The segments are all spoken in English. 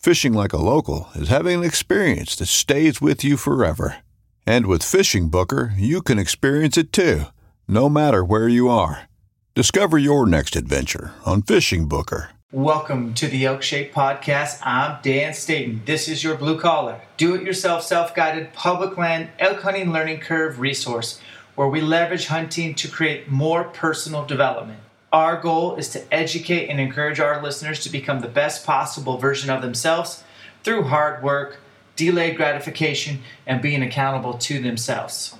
Fishing like a local is having an experience that stays with you forever. And with Fishing Booker, you can experience it too, no matter where you are. Discover your next adventure on Fishing Booker. Welcome to the Elk Shape Podcast. I'm Dan Staton. This is your blue collar, do it yourself, self guided public land elk hunting learning curve resource where we leverage hunting to create more personal development. Our goal is to educate and encourage our listeners to become the best possible version of themselves through hard work, delayed gratification, and being accountable to themselves.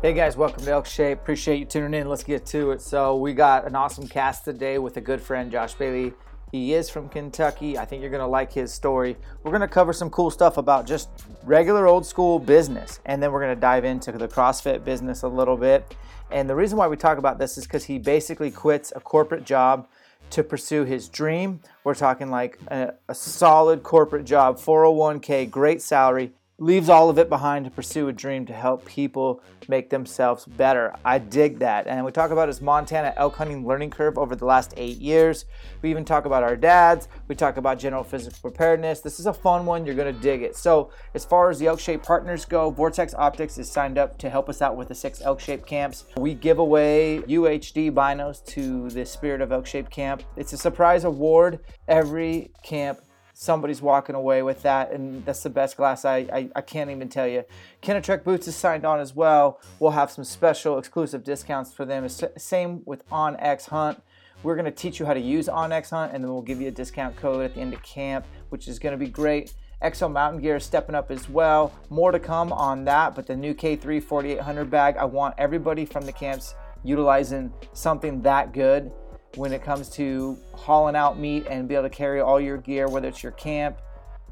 Hey guys, welcome to Elk Shape. Appreciate you tuning in. Let's get to it. So, we got an awesome cast today with a good friend, Josh Bailey. He is from Kentucky. I think you're going to like his story. We're going to cover some cool stuff about just regular old school business, and then we're going to dive into the CrossFit business a little bit. And the reason why we talk about this is because he basically quits a corporate job to pursue his dream. We're talking like a, a solid corporate job, 401k, great salary, leaves all of it behind to pursue a dream to help people make themselves better. I dig that. And we talk about his Montana elk hunting learning curve over the last eight years. We even talk about our dads. We talk about general physical preparedness. This is a fun one. You're going to dig it. So, as far as the elk shape partners go, Vortex Optics is signed up to help us out with the six elk shape camps. We give away UHD binos to the Spirit of Elk Shape Camp. It's a surprise award. Every camp somebody's walking away with that, and that's the best glass. I, I, I can't even tell you. Kenetrek Boots is signed on as well. We'll have some special exclusive discounts for them. Same with OnX Hunt. We're going to teach you how to use OnX Hunt, and then we'll give you a discount code at the end of camp, which is going to be great. Exo Mountain Gear is stepping up as well. More to come on that, but the new K3 4800 bag, I want everybody from the camps utilizing something that good when it comes to hauling out meat and be able to carry all your gear, whether it's your camp,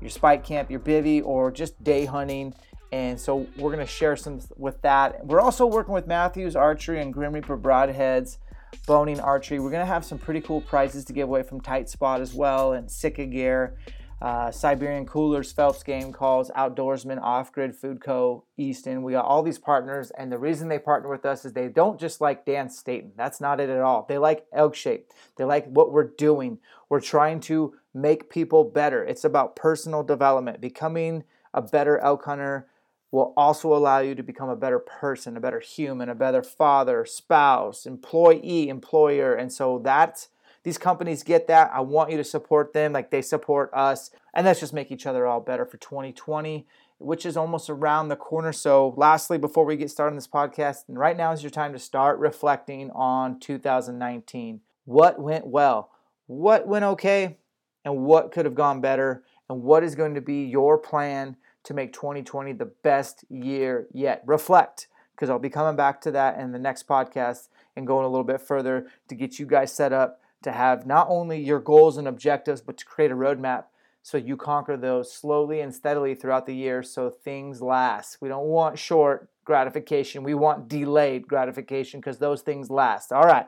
your spike camp, your bivy, or just day hunting. And so we're going to share some with that. We're also working with Mathews Archery and Grim Reaper Broadheads, Bohning Archery. We're going to have some pretty cool prizes to give away from Tight Spot as well and Sitka Gear uh, Siberian Coolers, Phelps Game Calls, Outdoorsman, Off Grid Food Co., Easton. We got all these partners, and the reason they partner with us is they don't just like Dan Staton. That's not it at all. They like Elk Shape. They like what we're doing. We're trying to make people better. It's about personal development. Becoming a better elk hunter will also allow you to become a better person, a better human, a better father, spouse, employee, employer. And so that's these companies get that. I want you to support them like they support us. And let's just make each other all better for 2020, which is almost around the corner. So, lastly, before we get started on this podcast, and right now is your time to start reflecting on 2019. What went well? What went okay? And what could have gone better? And what is going to be your plan to make 2020 the best year yet? Reflect, because I'll be coming back to that in the next podcast and going a little bit further to get you guys set up to have not only your goals and objectives, but to create a roadmap so you conquer those slowly and steadily throughout the year so things last. We don't want short gratification, we want delayed gratification because those things last. All right,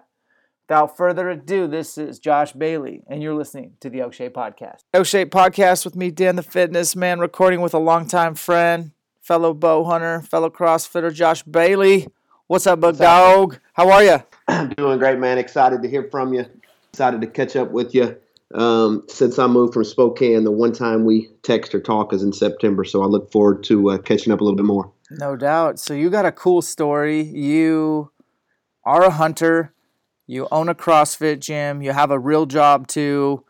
Without further ado, this is Josh Bailey, and you're listening to the Elk Shape Podcast. Elk Shape Podcast with me, Dan the Fitness Man, recording with a longtime friend, fellow bow hunter, fellow CrossFitter, Josh Bailey. What's up, bug dog? How are you? Doing great, man. Excited to hear from you. Excited to catch up with you. Um, since I moved from Spokane, the one time we text or talk is in September, so I look forward to uh, catching up a little bit more. No doubt. So you got a cool story. You are a hunter you own a CrossFit gym. You have a real job too.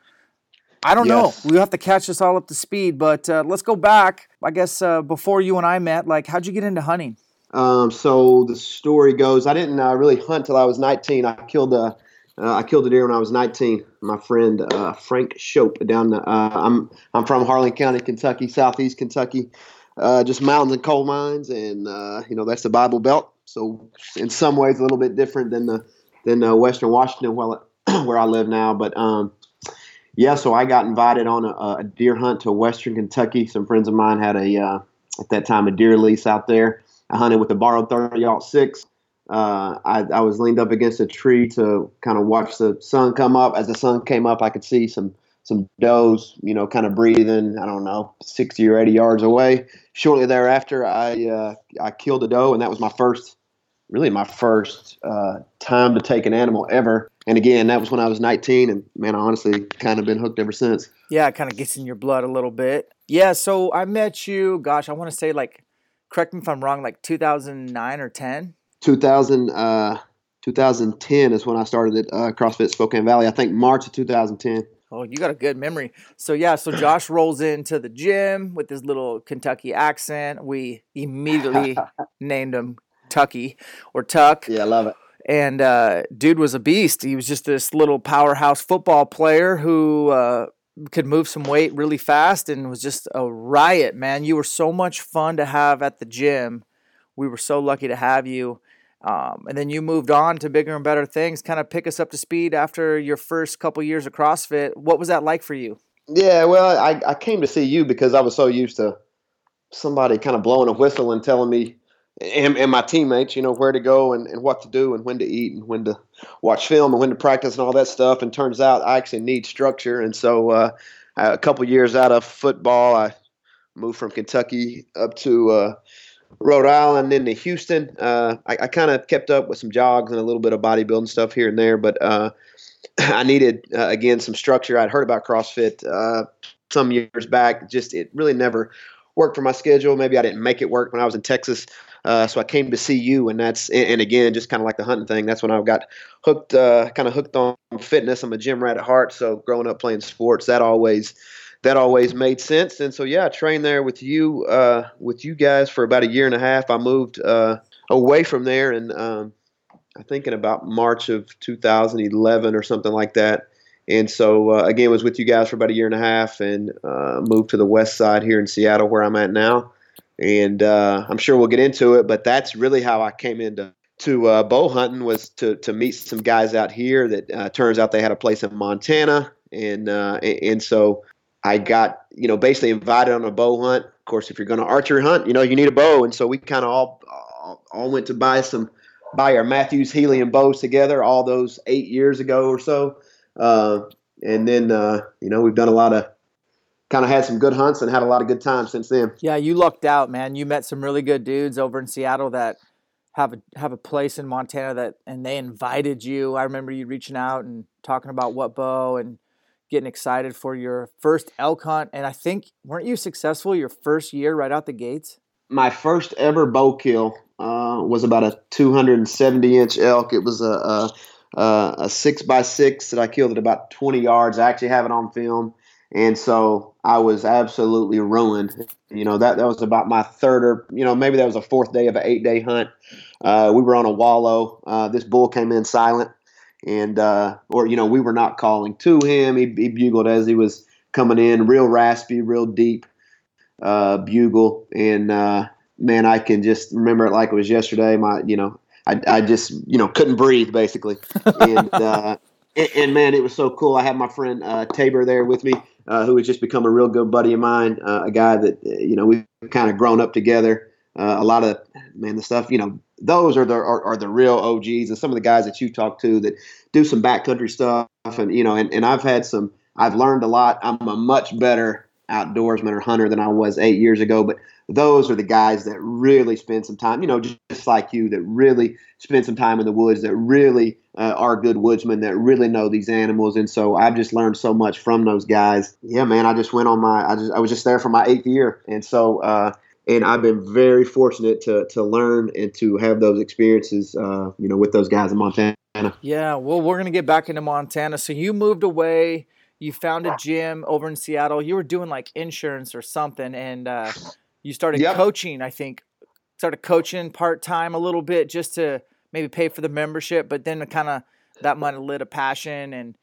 I don't yes. know. We have to catch us all up to speed, but uh, let's go back. I guess uh, before you and I met, like, how'd you get into hunting? Um, so the story goes, I didn't uh, really hunt till I was 19. I killed a, uh, I killed a deer when I was 19. My friend uh, Frank Shope down. The, uh, I'm I'm from Harlan County, Kentucky, southeast Kentucky, just mountains and coal mines, and you know that's the Bible Belt. So in some ways, a little bit different than the than uh, Western Washington, well, where I live now. But um, yeah, so I got invited on a, a, deer hunt to Western Kentucky. Some friends of mine had a uh, at that time a deer lease out there. I hunted with a borrowed 30 six. Uh, I, I, was leaned up against a tree to kind of watch the sun come up. As the sun came up, I could see some some does, you know, kind of breathing. I don't know, 60 or 80 yards away. Shortly thereafter, I uh, I killed a doe, and that was my first really my first uh, time to take an animal ever. And again, that was when I was 19, and man, I honestly kind of been hooked ever since. Yeah, it kind of gets in your blood a little bit. Yeah, so I met you. Gosh, I want to say like, correct me if I'm wrong, like 2009 or 10. 2000, uh, 2010 is when I started at uh, CrossFit Spokane Valley. I think March of 2010. Oh, you got a good memory. So yeah, so Josh rolls into the gym with his little Kentucky accent. We immediately named him Tucky or Tuck. Yeah, I love it. And uh, dude was a beast. He was just this little powerhouse football player who uh, could move some weight really fast and was just a riot, man. You were so much fun to have at the gym. We were so lucky to have you. Um, and then you moved on to bigger and better things. Kind of pick us up to speed after your first couple years of CrossFit. What was that like for you? Yeah, well, I, I came to see you because I was so used to somebody kind of blowing a whistle and telling me and, and my teammates, you know, where to go and, and what to do and when to eat and when to watch film and when to practice and all that stuff. And turns out I actually need structure. And so uh, a couple years out of football, I moved from Kentucky up to uh, Rhode Island, then to Houston. Uh, I, I kind of kept up with some jogs and a little bit of bodybuilding stuff here and there, but uh, I needed uh, again some structure. I'd heard about CrossFit uh, some years back. Just it really never worked for my schedule. Maybe I didn't make it work when I was in Texas. Uh, so I came to see you, and that's and, again just kind of like the hunting thing. That's when I got hooked, uh, kind of hooked on fitness. I'm a gym rat at heart, so growing up playing sports, that always that always made sense. And so yeah, I trained there with you uh, with you guys for about a year and a half. I moved uh, away from there, and um, I think in about March of 2011 or something like that. And so uh, again, was with you guys for about a year and a half, and uh, moved to the west side here in Seattle, where I'm at now and uh, I'm sure we'll get into it. But that's really how I came into to uh, bow hunting was to to meet some guys out here. That turns out they had a place in Montana, and uh, and so I got you know basically invited on a bow hunt. Of course, if you're going to archery hunt, you know you need a bow, and so we kind of all, all all went to buy some buy our Mathews helium bows together all those eight years ago or so. Uh, and then uh, you know we've done a lot of kind of had some good hunts and had a lot of good times since then. Yeah, you lucked out, man. You met some really good dudes over in Seattle that have a have a place in Montana that and they invited you. I remember you reaching out and talking about what bow and getting excited for your first elk hunt. And I think weren't you successful your first year right out the gates? My first ever bow kill uh, was about a 270 inch elk. It was a, a, a six by six that I killed at about 20 yards. I actually have it on film. And so I was absolutely ruined. You know, that, that was about my third or, you know, maybe that was a fourth day of an eight day hunt. Uh, we were on a wallow. Uh, this bull came in silent and, uh, or, you know, we were not calling to him. He, he bugled as he was coming in, real raspy, real deep, uh, bugle. And, uh, man, I can just remember it like it was yesterday. My, you know, I, I just, you know, couldn't breathe basically. And, uh, and, and, man, it was so cool. I had my friend Tabor there with me uh, who has just become a real good buddy of mine, uh, a guy that uh, you know we've kind of grown up together. Uh, a lot of man, the stuff you know, those are the are, are, the real OGs and some of the guys that you talk to that do some backcountry stuff and you know and, and I've had some I've learned a lot. I'm a much better outdoorsman or hunter than I was eight years ago, but those are the guys that really spend some time, you know, just, like you, that really spend some time in the woods, that really uh, are good woodsmen, that really know these animals. And so I've just learned so much from those guys. Yeah, man, I just went on my, I just, I was just there for my eighth year, and so. Uh, and I've been very fortunate to to learn and to have those experiences, uh, you know, with those guys in Montana. Yeah, well, we're gonna get back into Montana. So you moved away. You found a gym over in Seattle. You were doing like insurance or something, and uh, you started yep. coaching. I think started coaching part time a little bit just to maybe pay for the membership, but then kind of that might have lit a passion and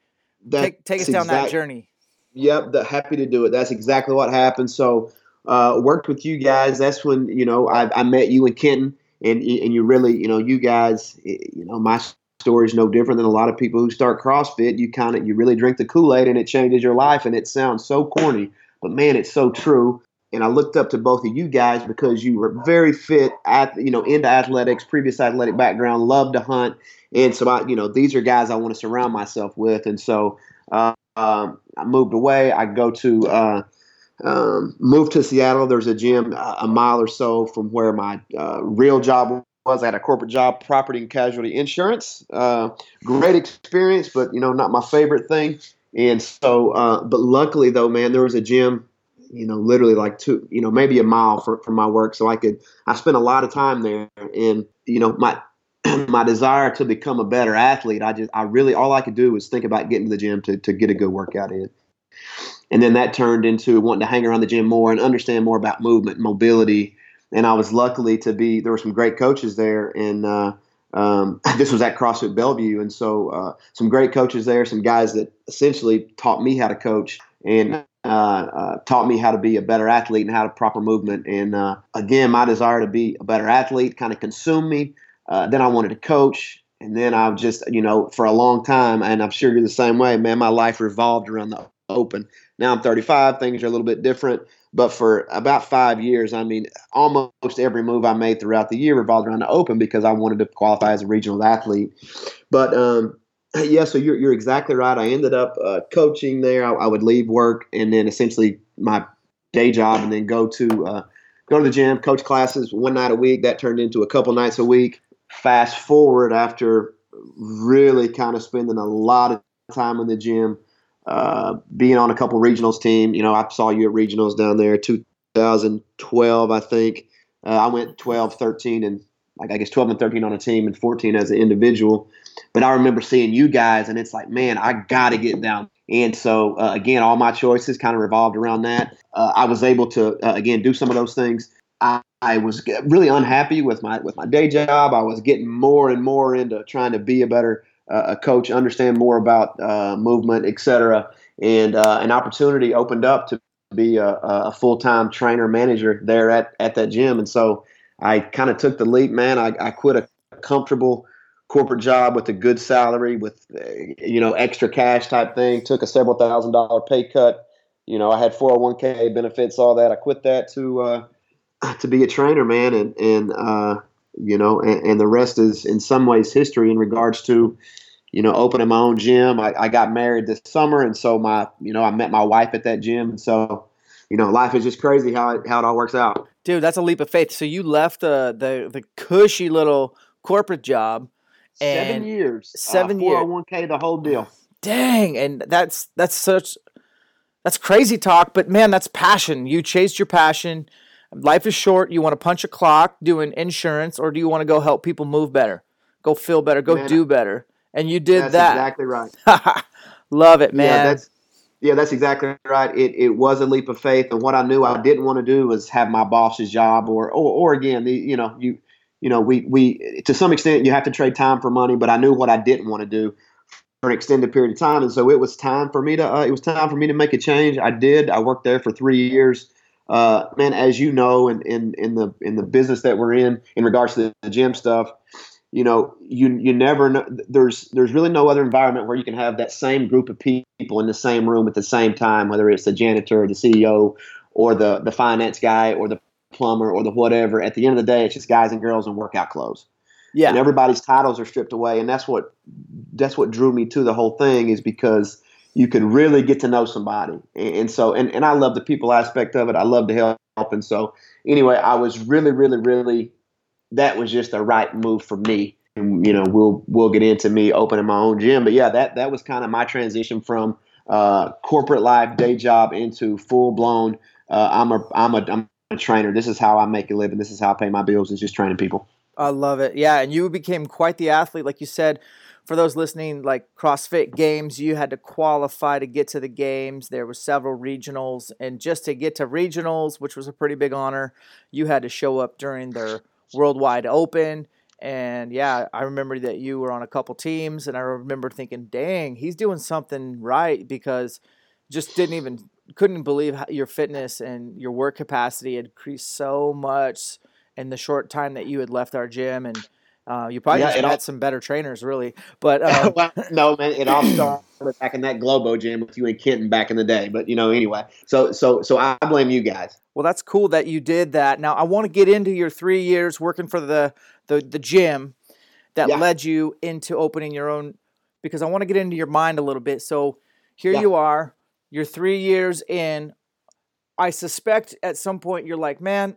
take take us down exact, that journey. Yep, the, happy to do it. That's exactly what happened. So uh, worked with you guys. That's when you know I, I met you and Kenton, and and you really you know you guys you know my story is no different than a lot of people who start CrossFit. You kind of you really drink the Kool Aid and it changes your life, and it sounds so corny, but man, it's so true. And I looked up to both of you guys because you were very fit at you know into athletics, previous athletic background, love to hunt, and so I you know these are guys I want to surround myself with, and so. Uh, um, I moved away. I go to uh, um, moved to Seattle. There's a gym a mile or so from where my uh, real job was. I had a corporate job, property and casualty insurance. Uh, great experience, but you know, not my favorite thing. And so, uh, but luckily though, man, there was a gym, you know, literally like two, you know, maybe a mile from, from my work. So I could, I spent a lot of time there and, you know, my, my desire to become a better athlete, I just, I really, all I could do was think about getting to the gym to, to get a good workout in and then that turned into wanting to hang around the gym more and understand more about movement, mobility. And I was luckily to be there were some great coaches there, and uh, um, this was at CrossFit Bellevue, and so uh, some great coaches there, some guys that essentially taught me how to coach and uh, uh taught me how to be a better athlete and how to proper movement. And uh, again, my desire to be a better athlete kind of consumed me. Uh, then I wanted to coach, and then I've just, you know, for a long time, and I'm sure you're the same way, man. My life revolved around the open. Now I'm 35, things are a little bit different. But for about five years, I mean, almost every move I made throughout the year revolved around the open because I wanted to qualify as a regional athlete. But um, yeah, so you're, you're exactly right. I ended up uh, coaching there. I, I, would leave work and then essentially my day job and then go to uh, go to the gym, coach classes one night a week. That turned into a couple nights a week. Fast forward after really kind of spending a lot of time in the gym uh, being on a couple regionals team. You know, I saw you at regionals down there 2012, I think. Uh, I went 12, 13, and like I guess 12 and 13 on a team and 14 as an individual. But I remember seeing you guys, and it's like, man, I got to get down. And so, uh, again, all my choices kind of revolved around that. Uh, I was able to, uh, again, do some of those things. I, I was really unhappy with my with my day job. I was getting more and more into trying to be a better a coach, understand more about uh, movement, etc. And uh, an opportunity opened up to be a, a full time trainer manager there at, at that gym. And so I kind of took the leap, man. I, I quit a comfortable corporate job with a good salary, with uh, you know extra cash type thing. Took a several thousand dollar pay cut. You know, I had 401k benefits, all that. I quit that to uh, to be a trainer, man, and and uh, you know, and, and, the rest is in some ways history in regards to, you know, opening my own gym. I, I got married this summer, and so my, you know, I met my wife at that gym, and so, you know, life is just crazy how it, how it all works out. Dude, that's a leap of faith. So you left the the, the cushy little corporate job. seven years. Seven uh, years. 401k, the whole deal. Dang, and that's that's such that's crazy talk, but man, that's passion. You chased your passion Life is short. You want to punch a clock doing insurance, or do you want to go help people move better, go feel better, go man, do better? And you did that's that. Exactly right. Love it, man. Yeah, that's yeah, that's exactly right. It it was a leap of faith, and what I knew I didn't want to do was have my boss's job, or or, or again, the, you know, you you know, we we to some extent you have to trade time for money, but I knew what I didn't want to do for an extended period of time, and so it was time for me to uh, it was time for me to make a change. I did. I worked there for three years uh, man, as you know, in, in, in the in the business that we're in, in regards to the gym stuff, you know, you you never know. There's there's really no other environment where you can have that same group of people in the same room at the same time, whether it's the janitor, or the CEO, or the the finance guy, or the plumber, or the whatever. At the end of the day, it's just guys and girls in workout clothes. Yeah. And everybody's titles are stripped away, and that's what that's what drew me to the whole thing is because you can really get to know somebody, and, and so and, and I love the people aspect of it. I love to help, and so anyway, I was really, really, really. That was just the right move for me. And, you know, we'll we'll get into me opening my own gym, but yeah, that that was kind of my transition from uh, corporate life, day job into full blown. Uh, I'm a I'm a I'm a trainer. This is how I make a living. This is how I pay my bills. Is just training people. I love it. Yeah, and you became quite the athlete, like you said. For those listening, like CrossFit Games, you had to qualify to get to the games. There were several regionals, and just to get to regionals, which was a pretty big honor, you had to show up during their Worldwide Open. And yeah, I remember that you were on a couple teams, and I remember thinking, "Dang, he's doing something right," because just didn't even couldn't believe how your fitness and your work capacity had increased so much in the short time that you had left our gym, and uh, you probably Yeah, met all- some better trainers, really. But um, well, no, man, it all started back in that Globo gym with you and Kenton back in the day. But you know, anyway, so so so I blame you guys. well, that's cool that you did that. Now, I want to get into your three years working for the the, the gym that Yeah. led you into opening your own, because I want to get into your mind a little bit. So here Yeah. you are, you're three years in. I suspect at some point you're like, man,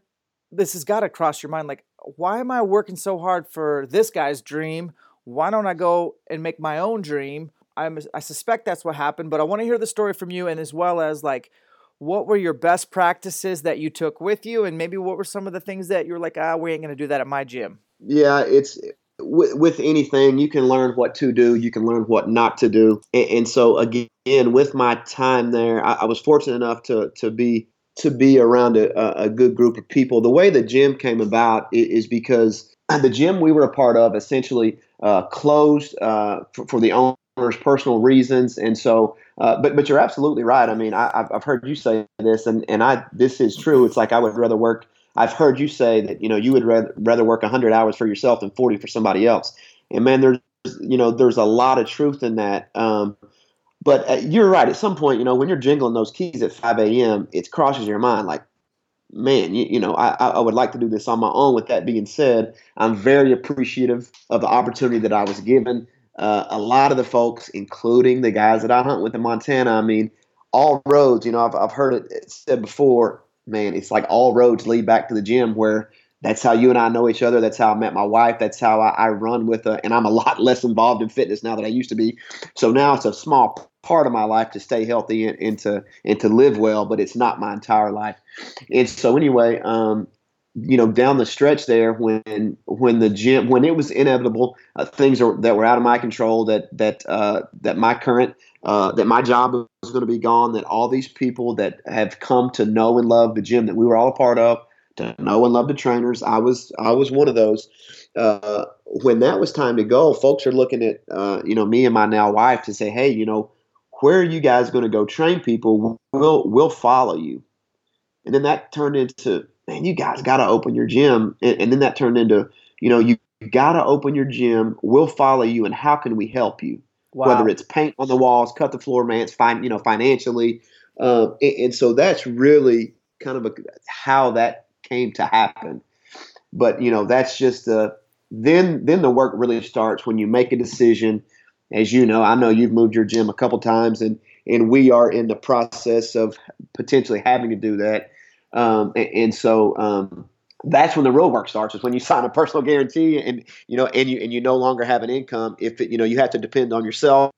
this has got to cross your mind. Like, why am I working so hard for this guy's dream? Why don't I go and make my own dream? I'm, I suspect that's what happened, but I want to hear the story from you, and as well as like, what were your best practices that you took with you, and maybe what were some of the things that you're like, ah, we ain't gonna do that at my gym. Yeah, it's with, with anything you can learn what to do, you can learn what not to do, and, and so again, with my time there, I, I was fortunate enough to to be to be around a, a- good group of people. The way the gym came about is because the gym we were a part of essentially uh, closed uh, for, for the owner's personal reasons, and so. Uh, but but you're absolutely right. I mean, I, I've I've heard you say this, and, and I this is true. It's like I would rather work I've heard you say that you know you would rather, rather work 100 hours for yourself than 40 for somebody else. And man, there's you know there's a lot of truth in that. Um, but uh, you're right. At some point, you know, when you're jingling those keys at 5 a.m., it crosses your mind like, man, you, you know, I, I would like to do this on my own. With that being said, I'm very appreciative of the opportunity that I was given. Uh, a lot of the folks, including the guys that I hunt with in Montana, I mean, all roads, you know, I've, I've heard it said before, man, it's like all roads lead back to the gym where that's how you and I know each other. That's how I met my wife. That's how I, I run with her. and I'm a lot less involved in fitness now than I used to be. So now it's a small part of my life to stay healthy and, and to, and to live well, but it's not my entire life. And so anyway, um, you know, down the stretch there, when when the gym, when it was inevitable, uh, things are, that were out of my control, that that uh, that my current, uh, that my job was going to be gone, that all these people that have come to know and love the gym that we were all a part of, to know and love the trainers, I was I was one of those. Uh, when that was time to go, folks are looking at uh, you know me and my now wife to say, hey, you know, where are you guys going to go train people? We'll we'll follow you. And then that turned into, man, you guys got to open your gym. And, and then that turned into, you know, you got to open your gym. We'll follow you. And how can we help you? Wow. Whether it's paint on the walls, cut the floor mats, fine, you know, financially. Um, and, and so that's really kind of a, how that came to happen. But you know, that's just the then then the work really starts when you make a decision. As you know, I know you've moved your gym a couple times, and and we are in the process of potentially having to do that. Um, and, and so um, that's when the real work starts. Is when you sign a personal guarantee, and you know, and you and you no longer have an income. If it, you know you have to depend on yourself.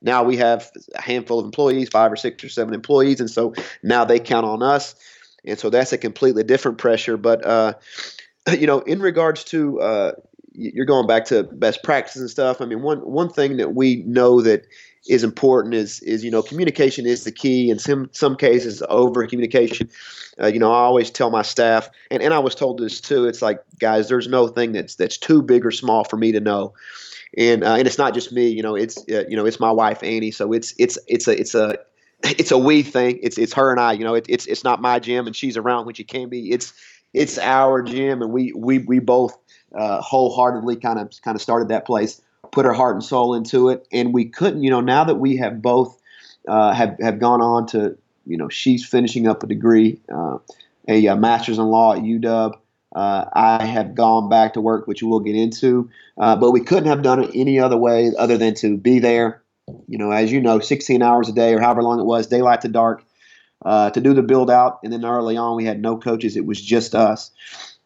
Now we have a handful of employees, five or six or seven employees, and so now they count on us, and so that's a completely different pressure. But uh, you know, in regards to uh, you're going back to best practices and stuff. I mean, one one thing that we know that is important is is you know communication is the key. In some some cases, over communication. Uh, you know, I always tell my staff, and, and I was told this too. It's like, guys, there's no thing that's that's too big or small for me to know, and uh, and it's not just me. You know, it's uh, you know it's my wife Annie. So it's it's it's a it's a it's a we thing. It's it's her and I. You know, it, it's it's not my gym, and she's around when she can be. It's it's our gym, and we we we both uh, wholeheartedly kind of kind of started that place, put our heart and soul into it, and we couldn't. You know, now that we have both uh, have have gone on to, you know, she's finishing up a degree, uh, a, uh master's in law at UW. Uh, I have gone back to work, which we'll get into, uh, but we couldn't have done it any other way other than to be there. You know, as you know, 16 hours a day or however long it was, daylight to dark, uh, to do the build out. And then early on, we had no coaches; it was just us,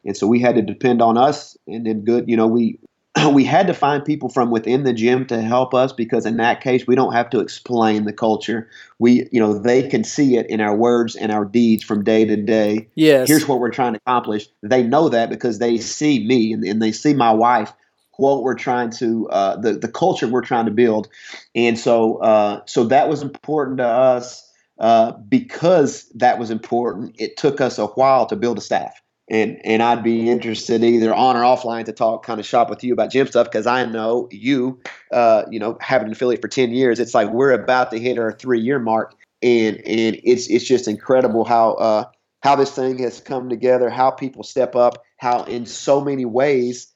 and so we had to depend on us. And then good, you know, we we had to find people from within the gym to help us because in that case we don't have to explain the culture. We you know they can see it in our words and our deeds from day to day. Yes. Here's what we're trying to accomplish. They know that because they see me and, and they see my wife what we're trying to uh, the, the culture we're trying to build. And so uh, so that was important to us uh, because that was important. It took us a while to build a staff. And and I'd be interested either on or offline to talk kind of shop with you about gym stuff because I know you, uh, you know, having an affiliate for ten years, it's like we're about to hit our three year mark, and and it's it's just incredible how uh, how this thing has come together, how people step up, how in so many ways,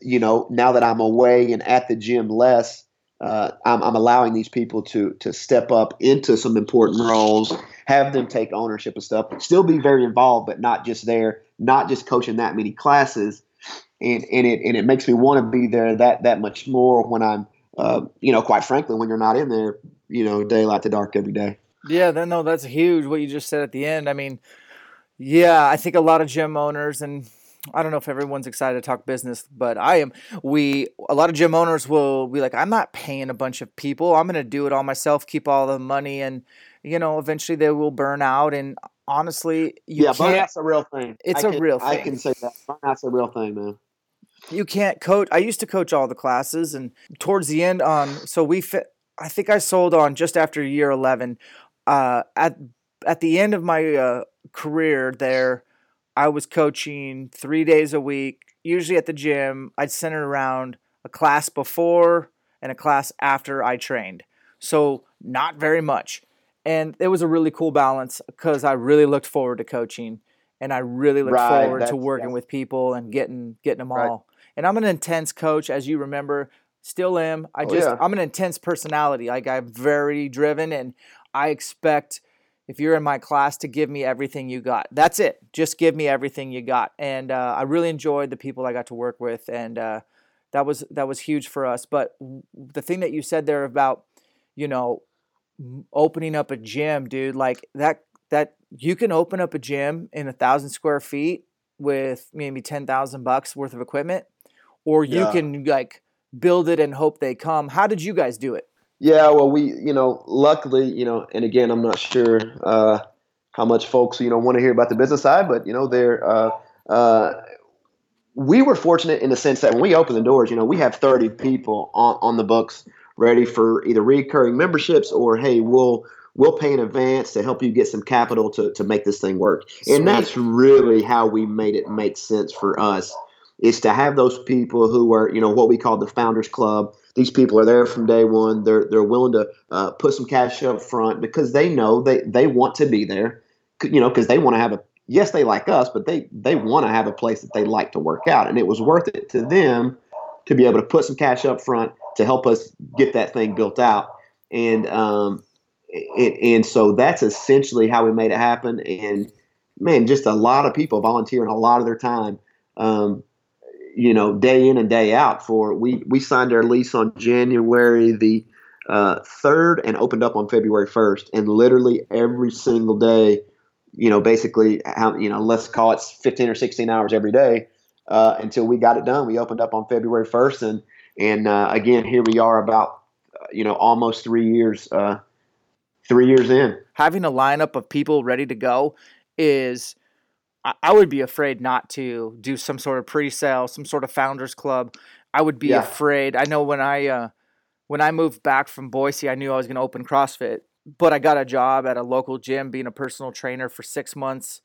you know, now that I'm away and at the gym less, uh, I'm, I'm allowing these people to to step up into some important roles have them take ownership of stuff, still be very involved, but not just there, not just coaching that many classes. And, and it and it makes me want to be there that that much more when I'm uh, you know quite frankly when you're not in there you know daylight to dark every day. Yeah, that, no, that's huge. What you just said at the end. I mean, yeah, I think a lot of gym owners and I don't know if everyone's excited to talk business, but I am. We a lot of gym owners will be like, I'm not paying a bunch of people. I'm going to do it all myself, keep all the money, and you know, eventually they will burn out. And honestly, you yeah, burnout's a real thing. It's I a can, real thing. I can say that burnout's a real thing, man. You can't coach. I used to coach all the classes, and towards the end, on so we fit. I think I sold on just after year eleven. Uh, at at the end of my uh, career there, I was coaching three days a week, usually at the gym. I'd center around a class before and a class after I trained. So not very much. And it was a really cool balance because I really looked forward to coaching and I really looked Right, forward to working with people and getting getting them Right. all. And I'm an intense coach, as you remember. Still am. I Oh, just yeah. I'm an intense personality. Like I'm very driven and I expect if you're in my class to give me everything you got. That's it. Just give me everything you got. And uh, I really enjoyed the people I got to work with, and uh, that was that was huge for us. But the thing that you said there about, you know, opening up a gym, dude, like that that you can open up a gym in a thousand square feet with maybe ten thousand bucks worth of equipment, or you Yeah. can like build it and hope they come. How did you guys do it? Yeah, well, we, you know, luckily, you know, and again, I'm not sure uh, how much folks, you know, want to hear about the business side, but you know, they're, uh, uh, we were fortunate in the sense that when we open the doors, you know, we have 30 people on, on the books ready for either recurring memberships or hey, we'll we'll pay in advance to help you get some capital to to make this thing work. Sweet. And that's really how we made it make sense for us is to have those people who are, you know, what we call the founders club. These people are there from day one. They're they're willing to uh, put some cash up front because they know they they want to be there. You know, because they want to have a yes, they like us, but they they want to have a place that they like to work out, and it was worth it to them to be able to put some cash up front to help us get that thing built out. And um, it, and so that's essentially how we made it happen. And man, just a lot of people volunteering a lot of their time. Um, you know, day in and day out. For we we signed our lease on January the uh, third and opened up on February first, and literally every single day, you know, basically, how you know, let's call it fifteen or sixteen hours every day uh, until we got it done. We opened up on February first, and and uh, again, here we are about uh, you know almost three years uh, three years in. having a lineup of people ready to go is I, I would be afraid not to do some sort of pre-sale, some sort of founders club. I would be Yeah. afraid. I know when I uh, when I moved back from Boise, I knew I was going to open CrossFit, but I got a job at a local gym being a personal trainer for six months.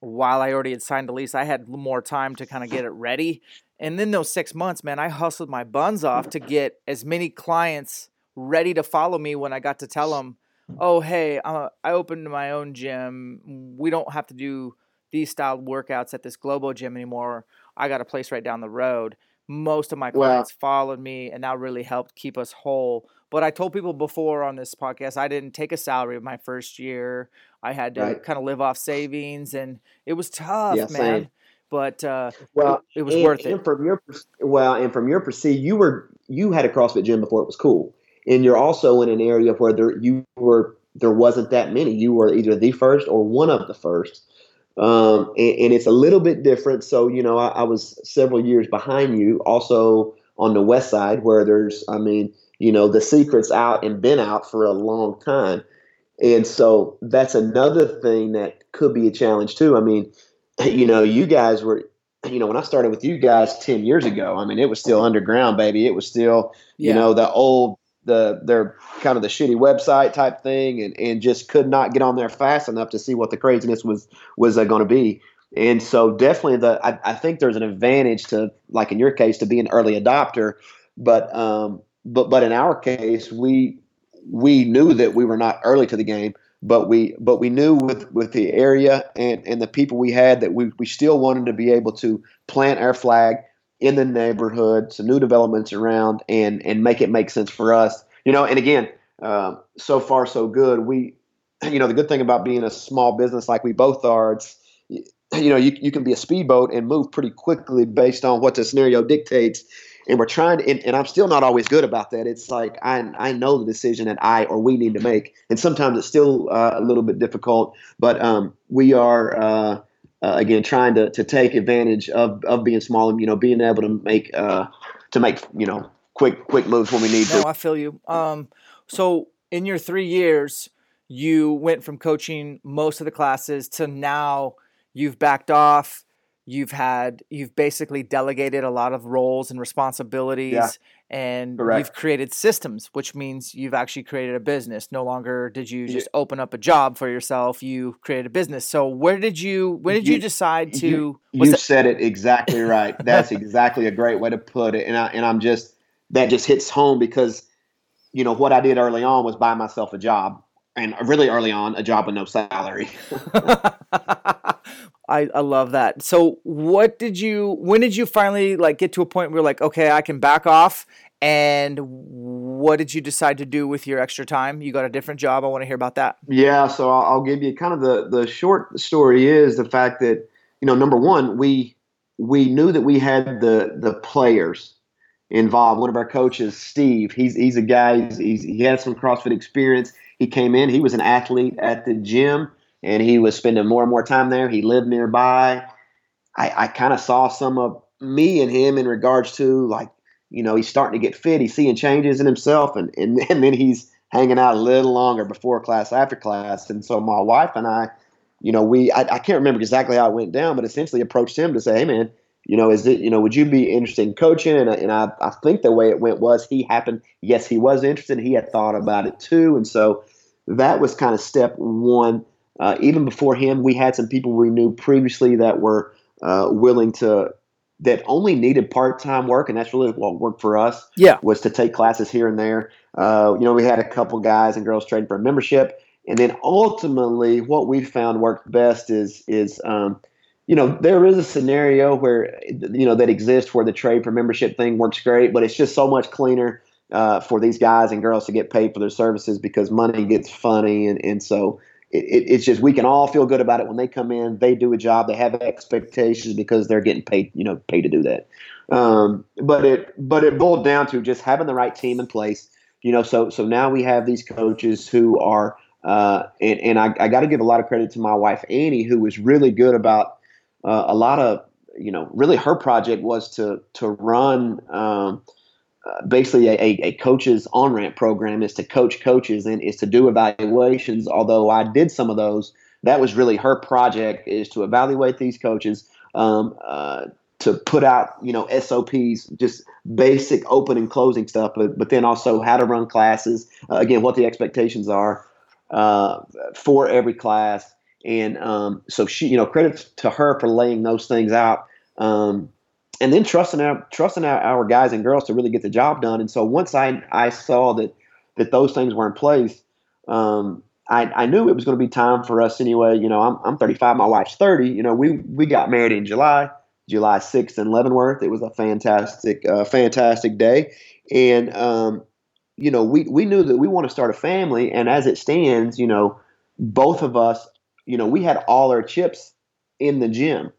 While I already had signed the lease, I had more time to kind of get it ready. And then those six months, man, I hustled my buns off to get as many clients ready to follow me when I got to tell them, oh hey uh, i opened my own gym we don't have to do these style workouts at this globo gym anymore i got a place right down the road most of my Wow. clients followed me and that really helped keep us whole but i told people before on this podcast i didn't take a salary my first year i had to Right. kind of live off savings and it was tough Yeah, man same. but uh, well, it, it was and, worth it. And from your well, and from your perceive, you were you had a CrossFit gym before it was cool, and you're also in an area where there you were there wasn't that many. You were either the first or one of the first. Um, and, and, it's a little bit different. So, you know, I, I, was several years behind you also on the west side where there's, I mean, you know, the secret's out and been out for a long time. And so that's another thing that could be a challenge too. I mean, you know, you guys were, you know, when I started with you guys 10 years ago, I mean, it was still underground, baby. It was still, yeah. you know, the old the their kind of the shitty website type thing, and, and just could not get on there fast enough to see what the craziness was was uh, going to be. And so definitely the I, I, think there's an advantage to like in your case to be an early adopter, but um but but in our case we we knew that we were not early to the game, but we but we knew with with the area and and the people we had that we we still wanted to be able to plant our flag in the neighborhood, some new developments around, and and make it make sense for us. You know, and again, uh, so far so good. We, you know, the good thing about being a small business like we both are, it's you know, you, you can be a speedboat and move pretty quickly based on what the scenario dictates. And we're trying to, and, and I'm still not always good about that. It's like I I know the decision that I or we need to make, and sometimes it's still uh, a little bit difficult. But um, we are. Uh, uh, again trying to, to take advantage of, of being small and you know being able to make uh, to make you know quick quick moves when we need no, to. I feel you. Um, so in your three years, you went from coaching most of the classes to now you've backed off you've had you've basically delegated a lot of roles and responsibilities yeah. And Correct. you've created systems which means you've actually created a business. No longer did you just yeah. open up a job for yourself. You created a business. So where did you when did you, you decide to you, you said it exactly right. That's exactly a great way to put it. And I, and I'm just that just hits home because you know what I did early on was buy myself a job and really early on a job with no salary I, I love that. So what did you when did you finally like get to a point where like, okay, I can back off and what did you decide to do with your extra time? You got a different job. I want to hear about that. Yeah, so I'll give you kind of the the short story is the fact that you know number one we we knew that we had the the players involved. One of our coaches, Steve, he's he's a guy. He's, he's he has some CrossFit experience. He came in. He was an athlete at the gym and he was spending more and more time there. He lived nearby. I, I kind of saw some of me and him in regards to like, you know, he's starting to get fit. He's seeing changes in himself, and and, and then he's hanging out a little longer before class, after class. And so my wife and I, you know, we I, I can't remember exactly how it went down, but essentially approached him to say, hey man, you know, is it, you know, would you be interested in coaching? And, and I, I think the way it went was he happened, yes, he was interested. He had thought about it too. And so that was kind of step one. Uh, even before him, we had some people we knew previously that were uh, willing to that only needed part-time work, and that's really what worked for us. Yeah, was to take classes here and there. Uh, you know, we had a couple guys and girls trading for a membership, and then ultimately, what we found worked best is is um, you know there is a scenario where you know that exists where the trade for membership thing works great, but it's just so much cleaner. Uh, for these guys and girls to get paid for their services because money gets funny and, and so it, it's just we can all feel good about it when they come in. They do a job. They have expectations because they're getting paid, you know, paid to do that. Um, but it but it boiled down to just having the right team in place. You know, so so now we have these coaches who are, uh, and and I, I got to give a lot of credit to my wife Annie, who was really good about uh, a lot of you know really her project was to to run. Um, basically a, a, coach's on ramp program is to coach coaches and is to do evaluations. Although I did some of those, that was really her project is to evaluate these coaches, um, uh, to put out you know SOPs, just basic open and closing stuff, but but then also how to run classes. Uh, again, what the expectations are uh, for every class, and um, so she you know credit to her for laying those things out. Um, and then trusting our trusting our, our guys and girls to really get the job done. And so once I I saw that that those things were in place, um, I, I knew it was going to be time for us anyway. You know, I'm, I'm 35, my wife's 30. You know, we we got married in July, July 6th in Leavenworth. It was a fantastic, uh, fantastic day, and um, you know, we we knew that we want to start a family. And as it stands, you know, both of us, you know, we had all our chips in the gym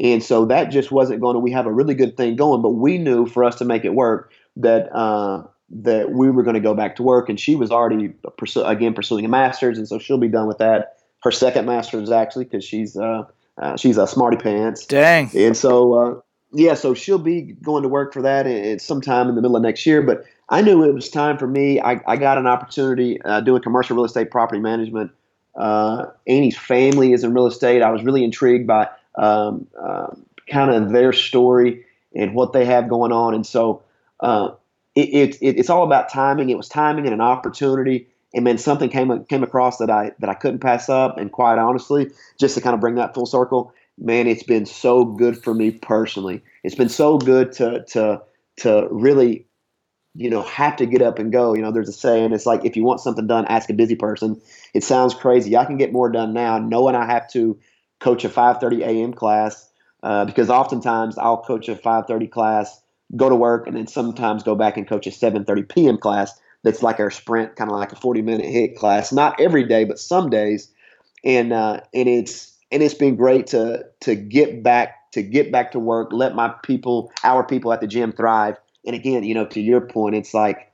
And so that just wasn't going to. We have a really good thing going, but we knew for us to make it work that uh, that we were going to go back to work. And she was already pursue, again pursuing a master's, and so she'll be done with that. Her second master's actually because she's uh, uh, she's a smarty pants. Dang. And so uh, yeah, so she'll be going to work for that at sometime in the middle of next year. But I knew it was time for me. I, I got an opportunity uh, doing commercial real estate property management. Uh, Annie's family is in real estate. I was really intrigued by um, uh, kind of their story and what they have going on. And so uh, it, it, it's all about timing. It was timing and an opportunity. And then something came came across that I that I couldn't pass up. And quite honestly, just to kind of bring that full circle, man, it's been so good for me personally. It's been so good to to to really you know, have to get up and go. You know, there's a saying, it's like if you want something done, ask a busy person. It sounds crazy. I can get more done now knowing I have to coach a 5:30 a.m. class uh, because oftentimes I'll coach a 5:30 class, go to work, and then sometimes go back and coach a 7:30 p.m. class. That's like our sprint, kind of like a 40 minute HIIT class. Not every day, but some days, and uh, and it's and it's been great to to get back to get back to work, let my people, our people at the gym thrive. And again, you know, to your point, it's like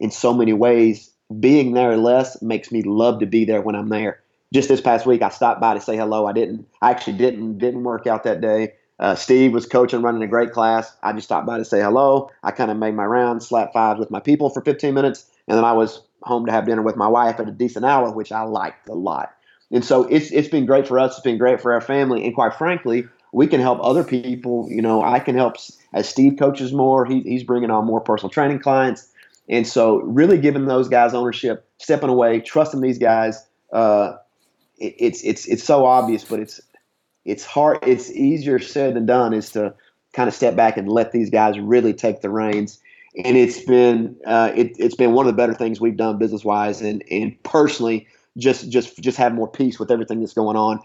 in so many ways, being there less makes me love to be there when I'm there just this past week, I stopped by to say hello. I didn't, I actually didn't didn't work out that day. Uh, Steve was coaching, running a great class. I just stopped by to say hello. I kind of made my rounds, slap fives with my people for 15 minutes, and then I was home to have dinner with my wife at a decent hour, which I liked a lot. And so it's it's been great for us. It's been great for our family, and quite frankly, we can help other people. You know, I can help as Steve coaches more. He, he's bringing on more personal training clients, and so really giving those guys ownership, stepping away, trusting these guys. Uh, it, it's it's it's so obvious, but it's it's hard. It's easier said than done. Is to kind of step back and let these guys really take the reins. And it's been uh, it, has been one of the better things we've done business wise, and and personally, just just just have more peace with everything that's going on.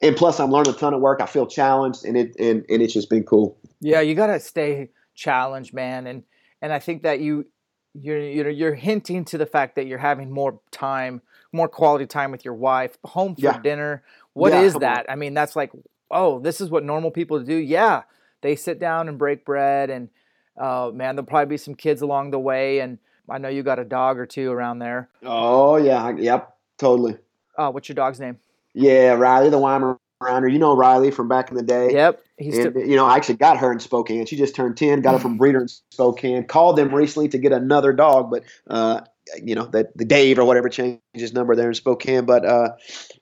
And plus, I'm learning a ton of work. I feel challenged, and it and, and it's just been cool. Yeah, you got to stay challenged, man. And and I think that you you're you're you're hinting to the fact that you're having more time more quality time with your wife, home for yeah. dinner. What yeah, is that? I mean, that's like, oh, this is what normal people do. Yeah, they sit down and break bread, and uh, man, there'll probably be some kids along the way. And I know you got a dog or two around there. Oh yeah, yep, totally. Uh, what's your dog's name? Yeah, Riley the Weimaraner. You know Riley from back in the day. Yep. He's and, you know, I actually got her in Spokane. She just turned ten. Got her from breeder in Spokane. Called them recently to get another dog, but uh, you know that the Dave or whatever changed his number there in Spokane. But uh,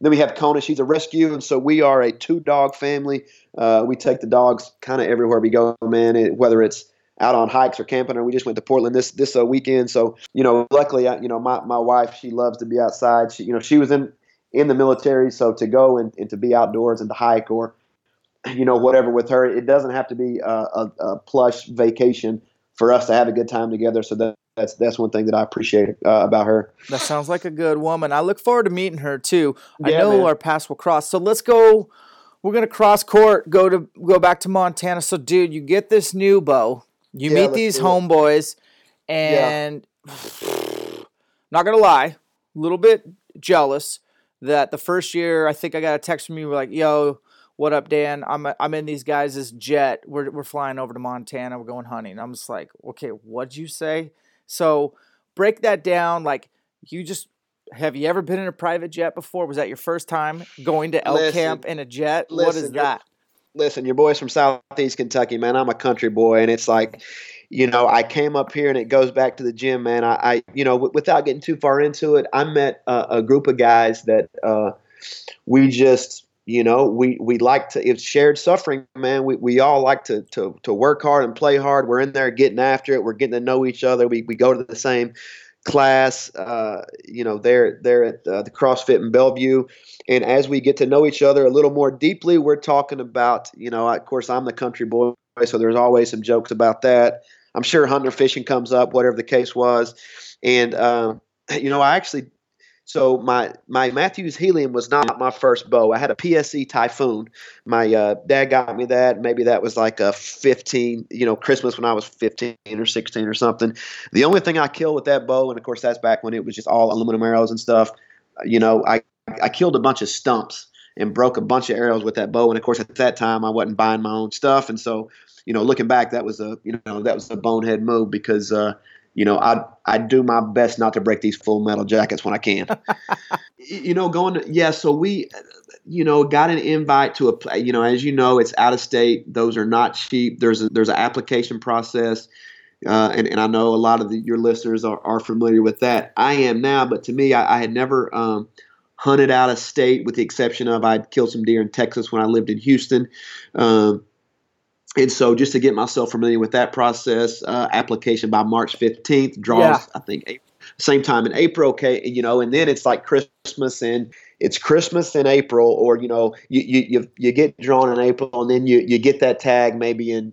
then we have Kona. She's a rescue, and so we are a two dog family. Uh, we take the dogs kind of everywhere we go, man. It, whether it's out on hikes or camping, or we just went to Portland this this uh, weekend. So you know, luckily, I, you know, my, my wife she loves to be outside. She you know she was in in the military, so to go and, and to be outdoors and to hike or you know whatever with her, it doesn't have to be a, a, a plush vacation for us to have a good time together. So that that's that's one thing that I appreciate uh, about her. That sounds like a good woman. I look forward to meeting her too. I know man. our paths will cross. So let's go. We're gonna cross court. Go to go back to Montana. So, dude, you get this new bow. You yeah, meet these homeboys, and yeah. not gonna lie, a little bit jealous that the first year I think I got a text from you like, "Yo, what up, Dan? I'm I'm in these guys' jet. We're we're flying over to Montana. We're going hunting." I'm just like, "Okay, what'd you say?" So break that down. Like you just have you ever been in a private jet before? Was that your first time going to elk listen, camp in a jet? Listen, what is that? Listen, your boy's from Southeast Kentucky, man. I'm a country boy, and it's like, you know, I came up here, and it goes back to the gym, man. I, I you know, w- without getting too far into it, I met uh, a group of guys that uh, we just you know we we like to it's shared suffering man. We, we all like to, to to work hard and play hard. We're in there getting after it. We're getting to know each other. We, we go to the same class uh, you know they're they're at uh, the crossfit in bellevue. And as we get to know each other a little more deeply we're talking about you know of course i'm the country boy so there's always some jokes about that. I'm sure hunter fishing comes up whatever the case was. And um, you know i actually so my my Mathews Helium was not my first bow. I had a PSE Typhoon. My uh, dad got me that. Maybe that was like a 15, you know, Christmas when I was 15 or 16 or something. The only thing I killed with that bow, and of course that's back when it was just all aluminum arrows and stuff. You know, I I killed a bunch of stumps. and broke a bunch of arrows with that bow. And of course, at that time, I wasn't buying my own stuff, and so you know, looking back, that was a you know that was a bonehead move because uh, you know I I do my best not to break these full metal jackets when I can. you know, going to, yeah. So we, you know, got an invite to a you know as you know it's out of state. Those are not cheap. There's a, there's an application process. Uh, and, and I know a lot of the, your listeners are, are familiar with that. I am now, but to me, I, I had never um, hunted out of state, with the exception of I'd killed some deer in Texas when I lived in Houston. Um, and so just to get myself familiar with that process, uh, application by March 15th draws, yeah. I think, same time in April. Okay, you know, and then it's like Christmas and it's Christmas in April, or you know, you you you get drawn in April, and then you you get that tag maybe in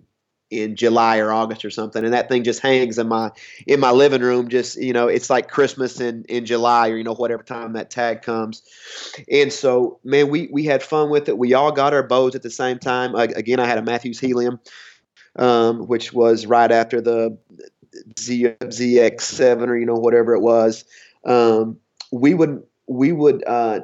in July or August or something, and that thing just hangs in my in my living room. Just you know, it's like Christmas in in July or you know whatever time that tag comes. And so, man, we we had fun with it. We all got our bows at the same time. Uh, again, I had a Mathews Helium, um, which was right after the Z, ZX7 or you know whatever it was. Um, we would we would uh,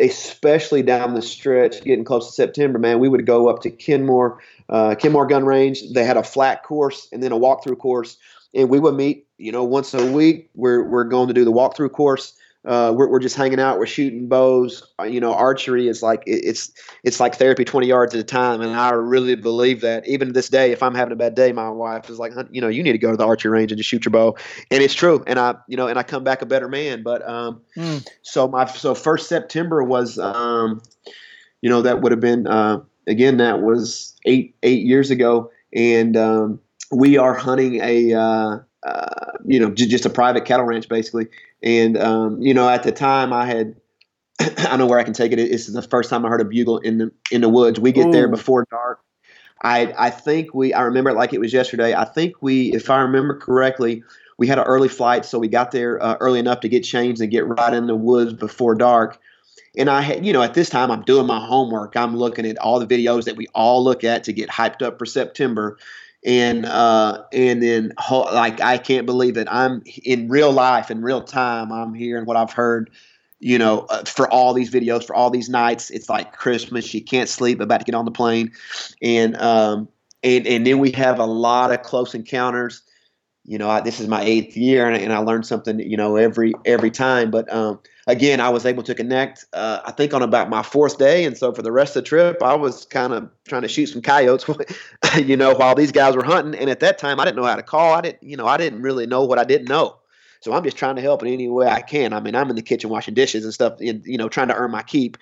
especially down the stretch, getting close to September, man, we would go up to Kenmore, uh, Kenmore Gun Range. They had a flat course and then a walkthrough course, and we would meet, you know, once a week. We're we're going to do the walkthrough course uh, we're, we're just hanging out. We're shooting bows. Uh, you know, archery is like it's it's like therapy, twenty yards at a time, and I really believe that. Even to this day, if I'm having a bad day, my wife is like, you know, you need to go to the archery range and just shoot your bow, and it's true. And I, you know, and I come back a better man. But um, mm. so my so first September was, um, you know, that would have been uh, again that was eight eight years ago, and um, we are hunting a. Uh, uh, you know, j- just a private cattle ranch basically. And um, you know, at the time, I had I know where I can take it. This is the first time I heard a bugle in the in the woods. We get Ooh. there before dark. I I think we I remember it like it was yesterday. I think we, if I remember correctly, we had an early flight, so we got there uh, early enough to get changed and get right in the woods before dark. And I had, you know, at this time I'm doing my homework. I'm looking at all the videos that we all look at to get hyped up for September and uh, and then like I can't believe it. I'm in real life, in real time. I'm hearing what I've heard. You know, uh, for all these videos, for all these nights, it's like Christmas. You can't sleep, about to get on the plane, and um, and and then we have a lot of close encounters. You know, I, this is my eighth year, and, and I learned something. You know, every every time. But um, again, I was able to connect. Uh, I think on about my fourth day, and so for the rest of the trip, I was kind of trying to shoot some coyotes, you know, while these guys were hunting. And at that time, I didn't know how to call. I didn't, you know, I didn't really know what I didn't know. So I'm just trying to help in any way I can. I mean, I'm in the kitchen washing dishes and stuff, and you know, trying to earn my keep.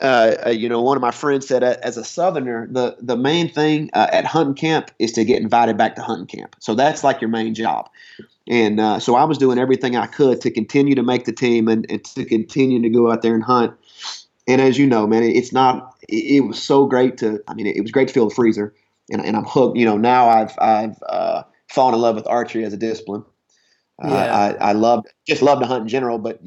Uh, uh, you know, one of my friends said, uh, as a Southerner, the the main thing uh, at hunting camp is to get invited back to hunting camp. So that's like your main job. And uh, so I was doing everything I could to continue to make the team and, and, to continue to go out there and hunt. And as you know, man, it's not. It, it was so great to. I mean, it, it, was great to feel the freezer, and, and I'm hooked. You know, now I've I've uh, fallen in love with archery as a discipline. Uh, yeah. I, I love just love to hunt in general, but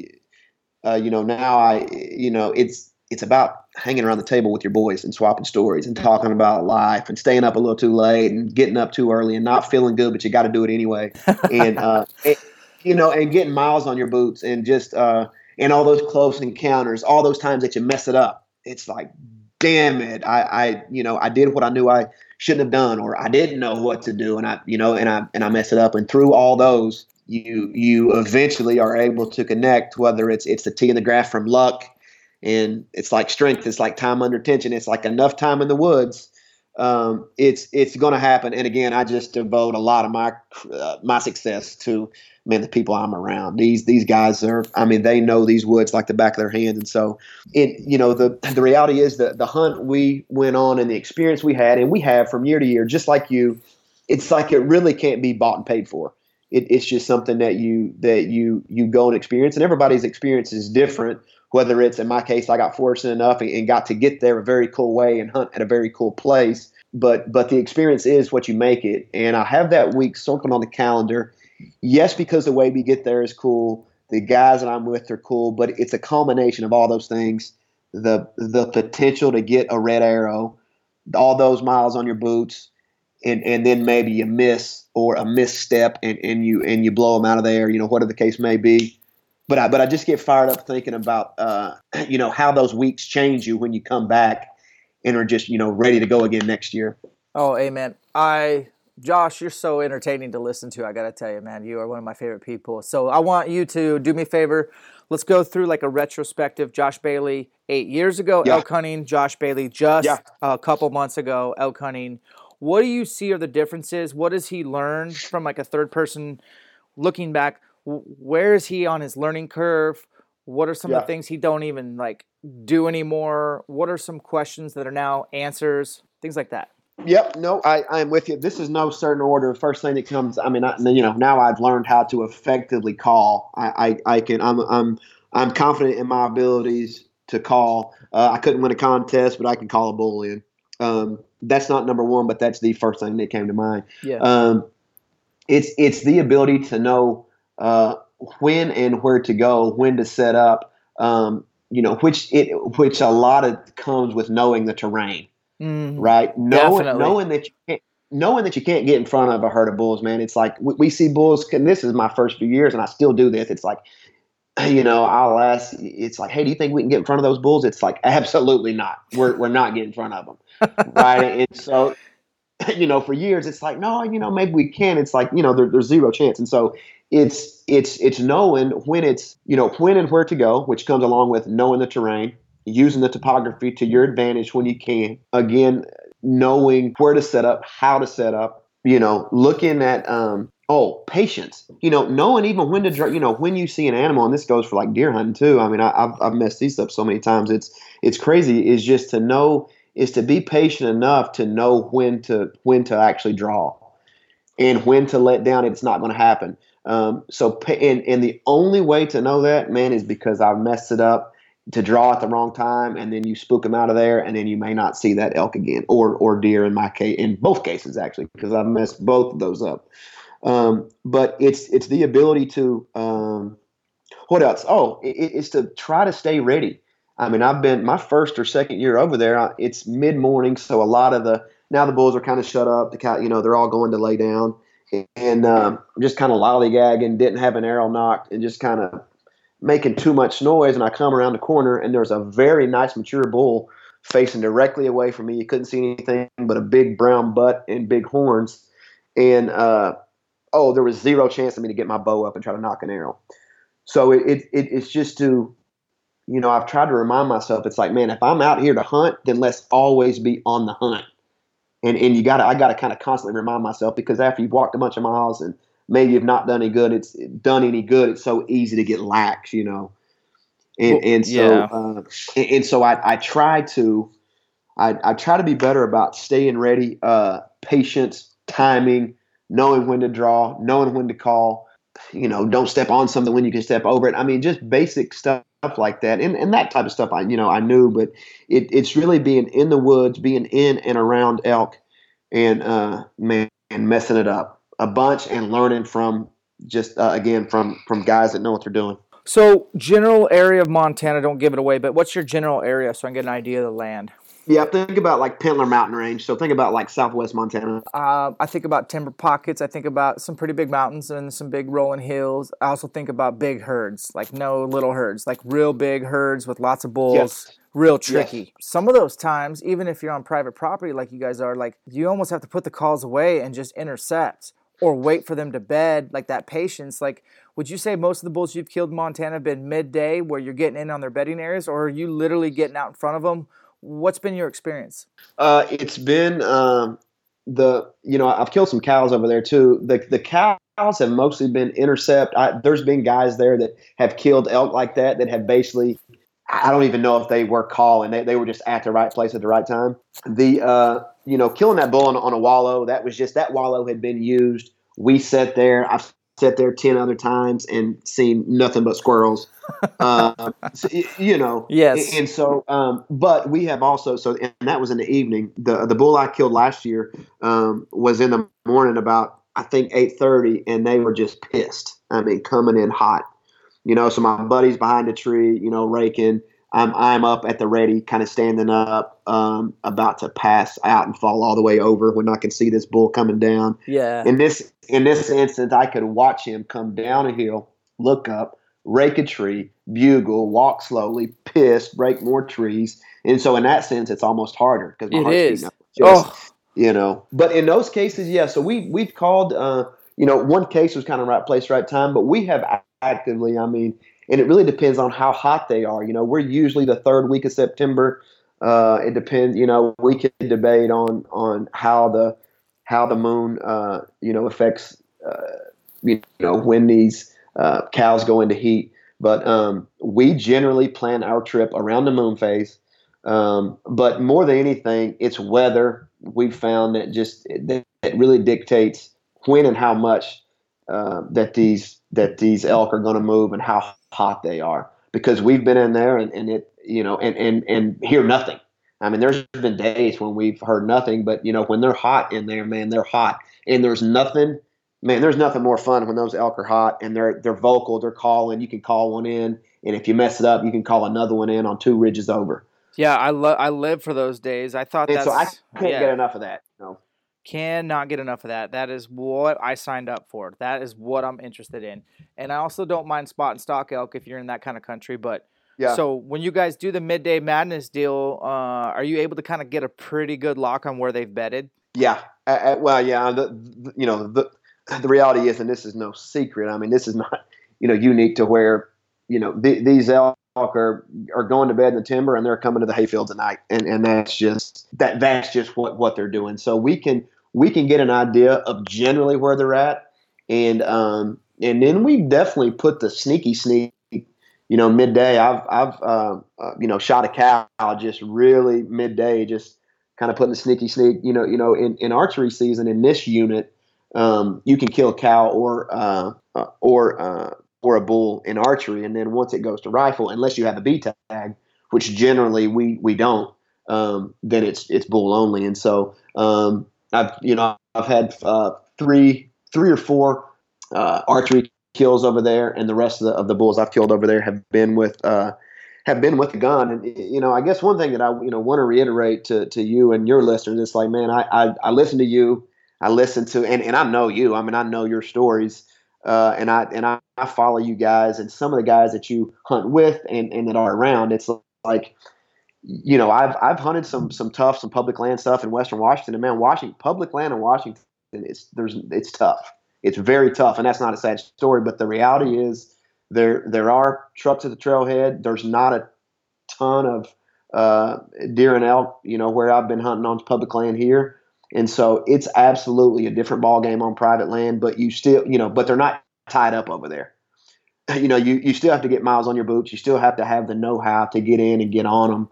uh, you know now I you know it's it's about hanging around the table with your boys and swapping stories and talking about life and staying up a little too late and getting up too early and not feeling good, but you got to do it anyway. and, uh, you know, and getting miles on your boots and just, uh, and all those close encounters, all those times that you mess it up. It's like, damn it. I, I, you know, I did what I knew I shouldn't have done, or I didn't know what to do. And I, you know, and I, and I mess it up. And through all those, you, you eventually are able to connect, whether it's, it's the T in the graph from luck and it's like strength. It's like time under tension. It's like enough time in the woods. Um, it's it's going to happen. And again, I just devote a lot of my uh, my success to man the people I'm around. These these guys are. I mean, they know these woods like the back of their hand. And so it you know the the reality is that the hunt we went on and the experience we had and we have from year to year, just like you, it's like it really can't be bought and paid for. It, it's just something that you that you you go and experience, and everybody's experience is different whether it's in my case, I got fortunate enough and, and got to get there a very cool way and hunt at a very cool place. But but the experience is what you make it. And I have that week circled on the calendar. Yes, because the way we get there is cool. The guys that I'm with are cool, but it's a culmination of all those things. The the potential to get a red arrow, all those miles on your boots, and and then maybe you miss or a misstep and, and you and you blow them out of there. You know whatever the case may be but I but I just get fired up thinking about uh, you know how those weeks change you when you come back and are just you know ready to go again next year. Oh, amen. I Josh, you're so entertaining to listen to. I got to tell you, man, you are one of my favorite people. So I want you to do me a favor. Let's go through like a retrospective. Josh Bailey, eight years ago, yeah. elk hunting. Josh Bailey, just yeah. a couple months ago, elk hunting. What do you see are the differences? What has he learned from like a third person looking back? Where is he on his learning curve? What are some yeah. of the things he don't even like do anymore? What are some questions that are now answers? Things like that. Yep, no, I, I'm with you. This is no certain order. First thing that comes, I mean, I, you know, now I've learned how to effectively call. I, I, I can, I'm, I'm, I'm confident in my abilities to call. Uh, I couldn't win a contest, but I can call a bull in. Um, that's not number one, but that's the first thing that came to mind. Yeah. Um, it's it's the ability to know uh, when and where to go, when to set up. Um, you know, which it which a lot of comes with knowing the terrain. Mm, right? Knowing, knowing that you can't, knowing that you can't get in front of a herd of bulls, man. It's like we, we see bulls, and this is my first few years, and I still do this. It's like, you know, I'll ask. It's like, hey, do you think we can get in front of those bulls? It's like, absolutely not. We're we're not getting in front of them, right? And so, you know, for years, it's like, no, you know, maybe we can. It's like, you know, there, there's zero chance, and so it's it's it's knowing when it's you know when and where to go, which comes along with knowing the terrain using the topography to your advantage when you can. Again, knowing where to set up, how to set up, you know, looking at, um, oh, patience, you know, knowing even when to, draw you know, when you see an animal, and this goes for like deer hunting too. I mean, I, have I've messed these up so many times. It's, it's crazy is just to know, is to be patient enough to know when to, when to actually draw and when to let down. It's not going to happen. Um, so, and, and the only way to know that, man, is because I've messed it up to draw at the wrong time and then you spook them out of there and then you may not see that elk again or or deer in my case in both cases actually because I've messed both of those up. Um, but it's it's the ability to um, what else? Oh, it, it's to try to stay ready. I mean, I've been my first or second year over there. It's mid morning, so a lot of the now the bulls are kind of shut up. The you know they're all going to lay down, and um, just kind of lollygagging. Didn't have an arrow nocked, and just kind of making too much noise, and I come around the corner, and there's a very nice mature bull facing directly away from me. You couldn't see anything but a big brown butt and big horns, and uh, oh, there was zero chance of me to get my bow up and try to nock an arrow. So it, it, it it's just to, you know, I've tried to remind myself. It's like, man, if I'm out here to hunt, then let's always be on the hunt. And and you got to I got to kind of constantly remind myself because after you've walked a bunch of miles and maybe you've not done any good. It's done any good. It's so easy to get lax, you know. And and so yeah. uh, and, and, so I, I try to I, I try to be better about staying ready, uh, patience, timing, knowing when to draw, knowing when to call. You know, don't step on something when you can step over it. I mean, just basic stuff like that, and and that type of stuff. I you know I knew, but it, it's really being in the woods, being in and around elk, and uh, man, and messing it up a bunch and learning from just uh, again from from guys that know what they're doing. So, general area of Montana, don't give it away, but what's your general area so I can get an idea of the land? Yeah, think about like Pintler Mountain Range. So think about like Southwest Montana. Uh, I think about timber pockets. I think about some pretty big mountains and some big rolling hills. I also think about big herds, like no little herds, like real big herds with lots of bulls. Yes. Real tricky. Yes. Some of those times, even if you're on private property like you guys are, like you almost have to put the calls away and just intercept or wait for them to bed, like that patience. Like, would you say most of the bulls you've killed in Montana have been midday where you're getting in on their bedding areas, or are you literally getting out in front of them? What's been your experience? Uh, it's been um, the you know I've killed some cows over there too. The the cows have mostly been intercept. I, there's been guys there that have killed elk like that that have basically I don't even know if they were calling. They, they were just at the right place at the right time. The uh, you know killing that bull on, on a wallow that was just that wallow had been used. We sat there. I've sat there ten other times and seen nothing but squirrels. uh, so, you know. Yes. And so, um, but we have also so, and that was in the evening. The the bull I killed last year um, was in the morning about I think eight thirty, and they were just pissed. I mean, coming in hot you know, so my buddy's behind a tree, you know, raking. I'm I'm up at the ready, kind of standing up, um, about to pass out and fall all the way over when I can see this bull coming down. Yeah. In this in this instance, I could watch him come down a hill, look up, rake a tree, bugle, walk slowly, piss, break more trees. And so in that sense, it's almost harder because my It heart's is. up. Oh. You know. But in those cases, yeah. So we we've called. Uh, you know, one case was kind of right place, right time. But we have actively. I mean, and it really depends on how hot they are. You know, we're usually the third week of September. Uh, it depends. You know, we could debate on on how the how the moon, uh, you know, affects. Uh, you know, when these uh, cows go into heat. But um, we generally plan our trip around the moon phase. Um, but more than anything, it's weather. We've found that just that, that really dictates when and how much uh, that these that these elk are going to move and how hot they are. Because we've been in there and, and it you know and, and and hear nothing. I mean, there's been days when we've heard nothing, but you know when they're hot in there, man, they're hot, and there's nothing man, there's nothing more fun when those elk are hot and they're they're vocal, they're calling. You can call one in, and if you mess it up, you can call another one in on two ridges over. Yeah, I love I live for those days. I thought And that's so I can't yeah. get enough of that. You know? Cannot get enough of that. That is what I signed up for. That is what I'm interested in. And I also don't mind spot and stalk elk if you're in that kind of country. But Yeah. so when you guys do the midday madness deal, uh, are you able to kind of get a pretty good lock on where they've bedded? Yeah. Uh, uh, well, yeah. The, the, you know the the reality is, and this is no secret. I mean, this is not you know unique to where you know th- these elk are are going to bed in the timber and they're coming to the hayfield tonight, and and that's just that that's just what what they're doing. So we can we can get an idea of generally where they're at, and um and then we definitely put the sneaky sneak. You know, midday. I've I've uh, uh, you know shot a cow just really midday, just kind of putting the sneaky sneak. You know, you know, in, in archery season in this unit, um, you can kill a cow or uh, uh, or uh, or a bull in archery, and then once it goes to rifle, unless you have a B tag, which generally we we don't, um, then it's it's bull only. And so um, I've you know I've had uh, three three or four uh, archery kills over there, and the rest of the, of the bulls I've killed over there have been with uh, have been with the gun. And you know, I guess one thing that I you know want to reiterate to to you and your listeners is like, man, I I, I listen to you, I listen to, and, and I know you. I mean, I know your stories. Uh, and I and I, I follow you guys and some of the guys that you hunt with and, and that are around. It's like, you know, I've I've hunted some some tough some public land stuff in Western Washington, and man, Washington public land in Washington, it's there's it's tough. It's very tough, and that's not a sad story. But the reality is, there there are trucks at the trailhead. There's not a ton of uh, deer and elk, you know, where I've been hunting on public land here. And so it's absolutely a different ball game on private land, but you still, you know, but they're not tied up over there. You know, you, you still have to get miles on your boots. You still have to have the know-how to get in and get on them.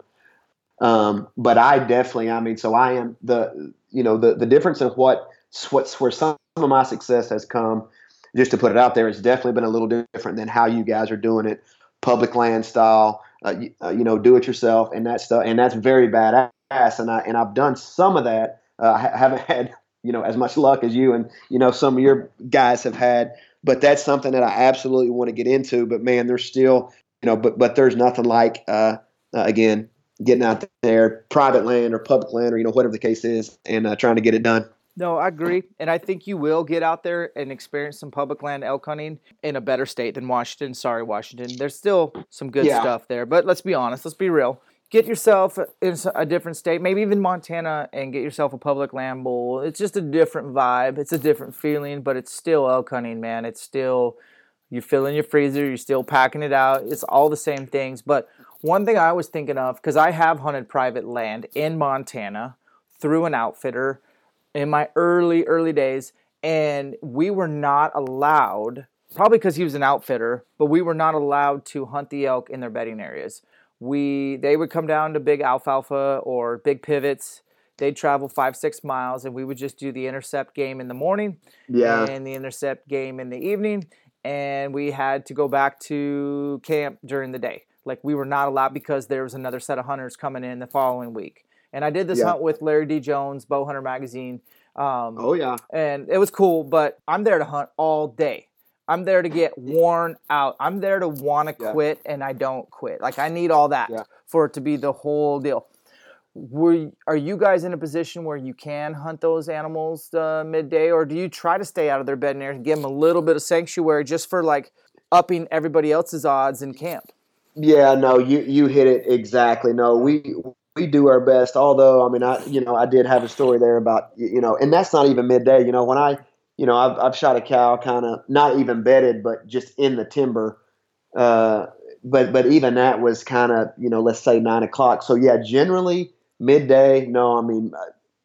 Um, but I definitely, I mean, so I am the, you know, the, the difference in what, what's where some of my success has come, just to put it out there, it's definitely been a little different than how you guys are doing it, public land style, uh, you, uh, you know, do it yourself and that stuff. And that's very badass. And I, and I've done some of that. Uh, I haven't had, you know, as much luck as you and, you know, some of your guys have had, but that's something that I absolutely want to get into. But man, there's still, you know, but, but there's nothing like, uh, uh, again, getting out there, private land or public land or, you know, whatever the case is and uh, trying to get it done. No, I agree. And I think you will get out there and experience some public land elk hunting in a better state than Washington. Sorry, Washington. There's still some good Yeah. stuff there. But let's be honest, let's be real. Get yourself in a different state, maybe even Montana, and get yourself a public land bowl. It's just a different vibe. It's a different feeling, but it's still elk hunting, man. It's still, you're filling your freezer, you're still packing it out. It's all the same things. But one thing I was thinking of, because I have hunted private land in Montana through an outfitter in my early early days and we were not allowed probably because he was an outfitter but we were not allowed to hunt the elk in their bedding areas. We they would come down to big alfalfa or big pivots. They'd travel five six miles and we would just do the intercept game in the morning Yeah. and the intercept game in the evening and we had to go back to camp during the day like we were not allowed because there was another set of hunters coming in the following week and i did this Yeah. hunt with larry d jones bow hunter magazine um, Oh yeah. and it was cool but i'm there to hunt all day i'm there to get worn out i'm there to want to Yeah. quit and i don't quit like i need all that Yeah. for it to be the whole deal were are you guys in a position where you can hunt those animals uh, midday or do you try to stay out of their area and give them a little bit of sanctuary just for like upping everybody else's odds in camp. Yeah, no, you you hit it exactly. No, we we do our best. Although, I mean, I you know I did have a story there about you know, and that's not even midday. You know, when I you know I've I've shot a cow kind of not even bedded, but just in the timber. Uh, but but even that was kind of you know let's say nine o'clock. So yeah, generally midday. No, I mean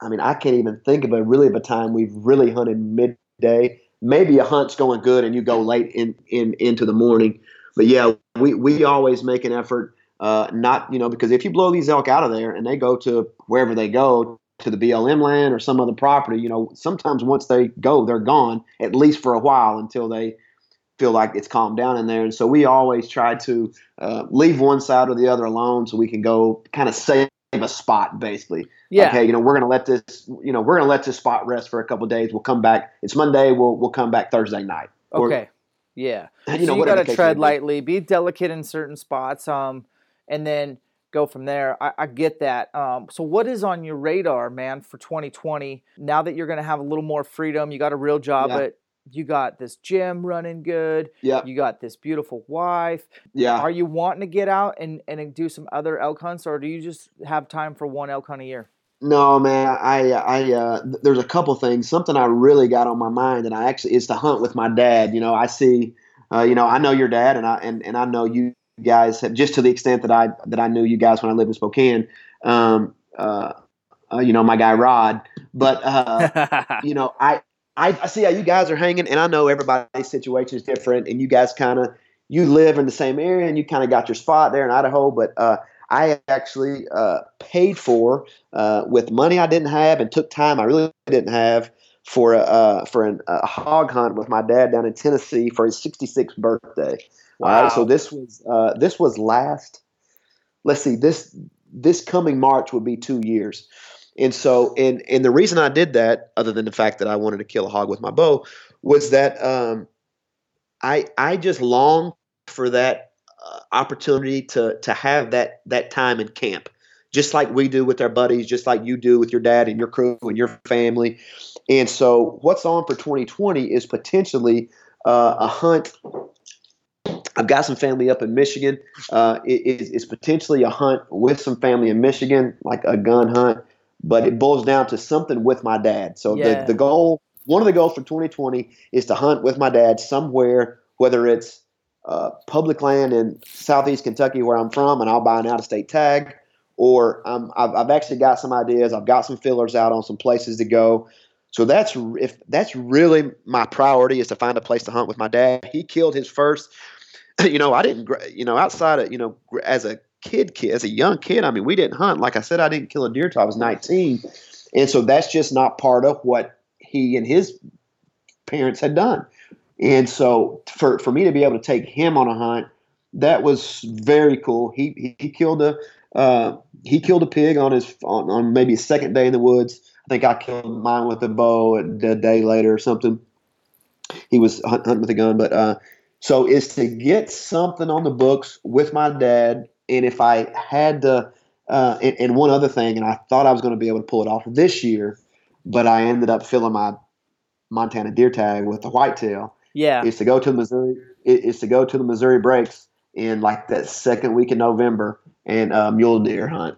I mean I can't even think of a really of a time we've really hunted midday. Maybe a hunt's going good and you go late in, in into the morning. But yeah, we, we always make an effort uh, not, you know, because if you blow these elk out of there and they go to wherever they go, to the BLM land or some other property, you know, sometimes once they go, they're gone, at least for a while until they feel like it's calmed down in there. And so we always try to uh, leave one side or the other alone so we can go kind of save a spot, basically. Yeah. Okay, you know, we're gonna let this, you know, we're gonna let this spot rest for a couple days. We'll come back. It's Monday. We'll we'll come back Thursday night. Okay. Yeah. You so know, you got to tread lightly, be delicate in certain spots, um, and then go from there. I, I get that. Um, so what is on your radar, man, for 2020? Now that you're going to have a little more freedom, you got a real job, Yeah. but you got this gym running good. Yeah, You got this beautiful wife. yeah. Are you wanting to get out and, and do some other elk hunts, or do you just have time for one elk hunt a year? No, man. I, I, uh, there's a couple things. Something I really got on my mind, and I actually is to hunt with my dad. You know, I see, uh, you know, I know your dad, and I and, and I know you guys have just to the extent that I that I knew you guys when I lived in Spokane. Um, uh, uh, you know, my guy Rod, but uh, you know, I, I I see how you guys are hanging, and I know everybody's situation is different, and you guys kind of you live in the same area, and you kind of got your spot there in Idaho, but uh, I actually uh, paid for uh, with money I didn't have and took time I really didn't have for a uh, for an, a hog hunt with my dad down in Tennessee for his 66th birthday. All right, so this was uh, this was last. Let's see this this coming March would be two years, and so and and the reason I did that, other than the fact that I wanted to kill a hog with my bow, was that um, I I just longed for that opportunity to to have that that time in camp, just like we do with our buddies, just like you do with your dad and your crew and your family. And so, what's on for 2020 is potentially uh, a hunt. I've got some family up in Michigan. Uh, it is it's potentially a hunt with some family in Michigan, like a gun hunt, but it boils down to something with my dad. So Yeah. the, the goal, one of the goals for 2020 is to hunt with my dad somewhere, whether it's uh, public land in southeast Kentucky where I'm from, and I'll buy an out of state tag, or um, I've, I've actually got some ideas. I've got some fillers out on some places to go. So that's if that's really my priority is to find a place to hunt with my dad. He killed his first. You know, I didn't. You know, outside of you know, as a kid, kid, as a young kid, I mean, we didn't hunt. Like I said, I didn't kill a deer till I was 19, and so that's just not part of what he and his parents had done. And so for for me to be able to take him on a hunt, that was very cool. He he, killed a uh, he killed a pig on his on, on maybe his second day in the woods. I think I killed mine with a bow a, a day later or something. He was hunt, hunting with a gun, but uh, so is to get something on the books with my dad. And if I had to, uh, and, and one other thing, and I thought I was going to be able to pull it off this year, but I ended up filling my Montana deer tag with the whitetail Yeah. is to go to Missouri. Is to go to the Missouri Breaks in like that second week in November and uh, mule deer hunt.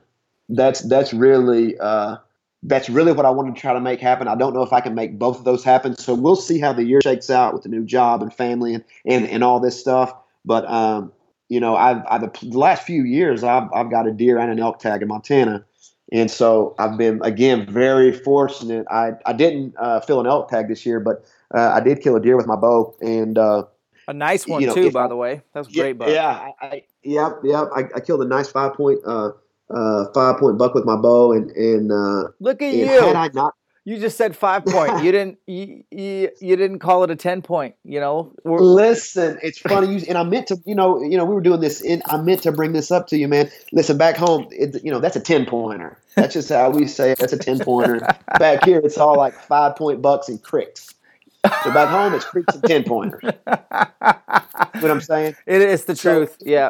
That's that's really uh, that's really what I want to try to make happen. I don't know if I can make both of those happen. So we'll see how the year shakes out with the new job and family and and, and all this stuff. But um, you know, I've, I've the last few years I've I've got a deer and an elk tag in Montana. And so I've been again very fortunate. I, I didn't uh, fill an elk tag this year, but uh, I did kill a deer with my bow, and uh, A nice one you know, too, by I- the way. That's yeah, great buck. yeah, I, I, yep, yep. I, I killed a nice five point uh, uh, five point buck with my bow, and and, uh, Look at and you. had I not, You just said five point. You didn't. You, you, you didn't call it a ten point. You know. We're- listen, it's funny, you, and I meant to, you know, you know, we were doing this, and I meant to bring this up to you, man. Listen, back home, it, you know, that's a ten pointer. That's just how we say it. That's a ten pointer. back here, it's all like five point bucks and cricks. So back home, it's cricks and ten pointers. what I'm saying? It is the So- truth. Yeah.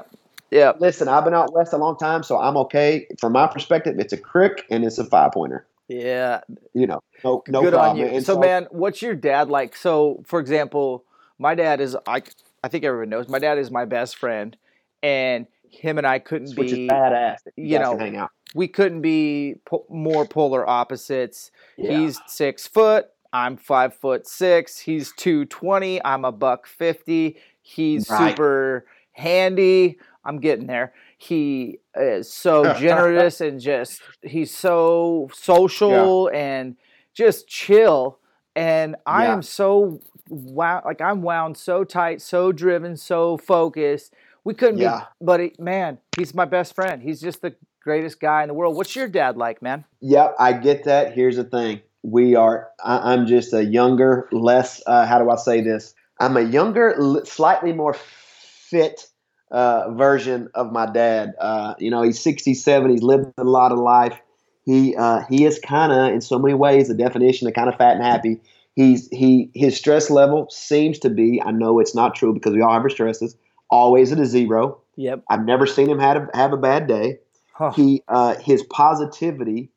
Yeah. Listen, I've been out west a long time, so I'm okay. From my perspective, it's a crick and it's a five pointer. Yeah. You know, no, no Good problem. on you. And so, man, what's your dad like? So, for example, my dad is I I think everyone knows. My dad is my best friend, and him and I couldn't Which be badass. that you know, hang out. we couldn't be po- more polar opposites. Yeah. He's six foot. I'm five foot six. He's two twenty. I'm a buck fifty. He's Right. super handy. I'm getting there. He is so generous and just he's so social and just chill. And I Yeah. am so wow, like I'm wound so tight, so driven, so focused. We couldn't Yeah. be, but he, man, he's my best friend. He's just the greatest guy in the world. What's your dad like, man? Yep, I get that. Here's the thing: we are. I, I'm just a younger, less. Uh, how do I say this? I'm a younger, slightly more fit uh, version of my dad. Uh, you know, he's 67. He's lived a lot of life. He uh, he is kind of, in so many ways, the definition of kind of fat and happy. He's he his stress level seems to be. I know it's not true because we all have our stresses. Always at a zero. Yep. I've never seen him have a, have a bad day Huh. he uh, his positivity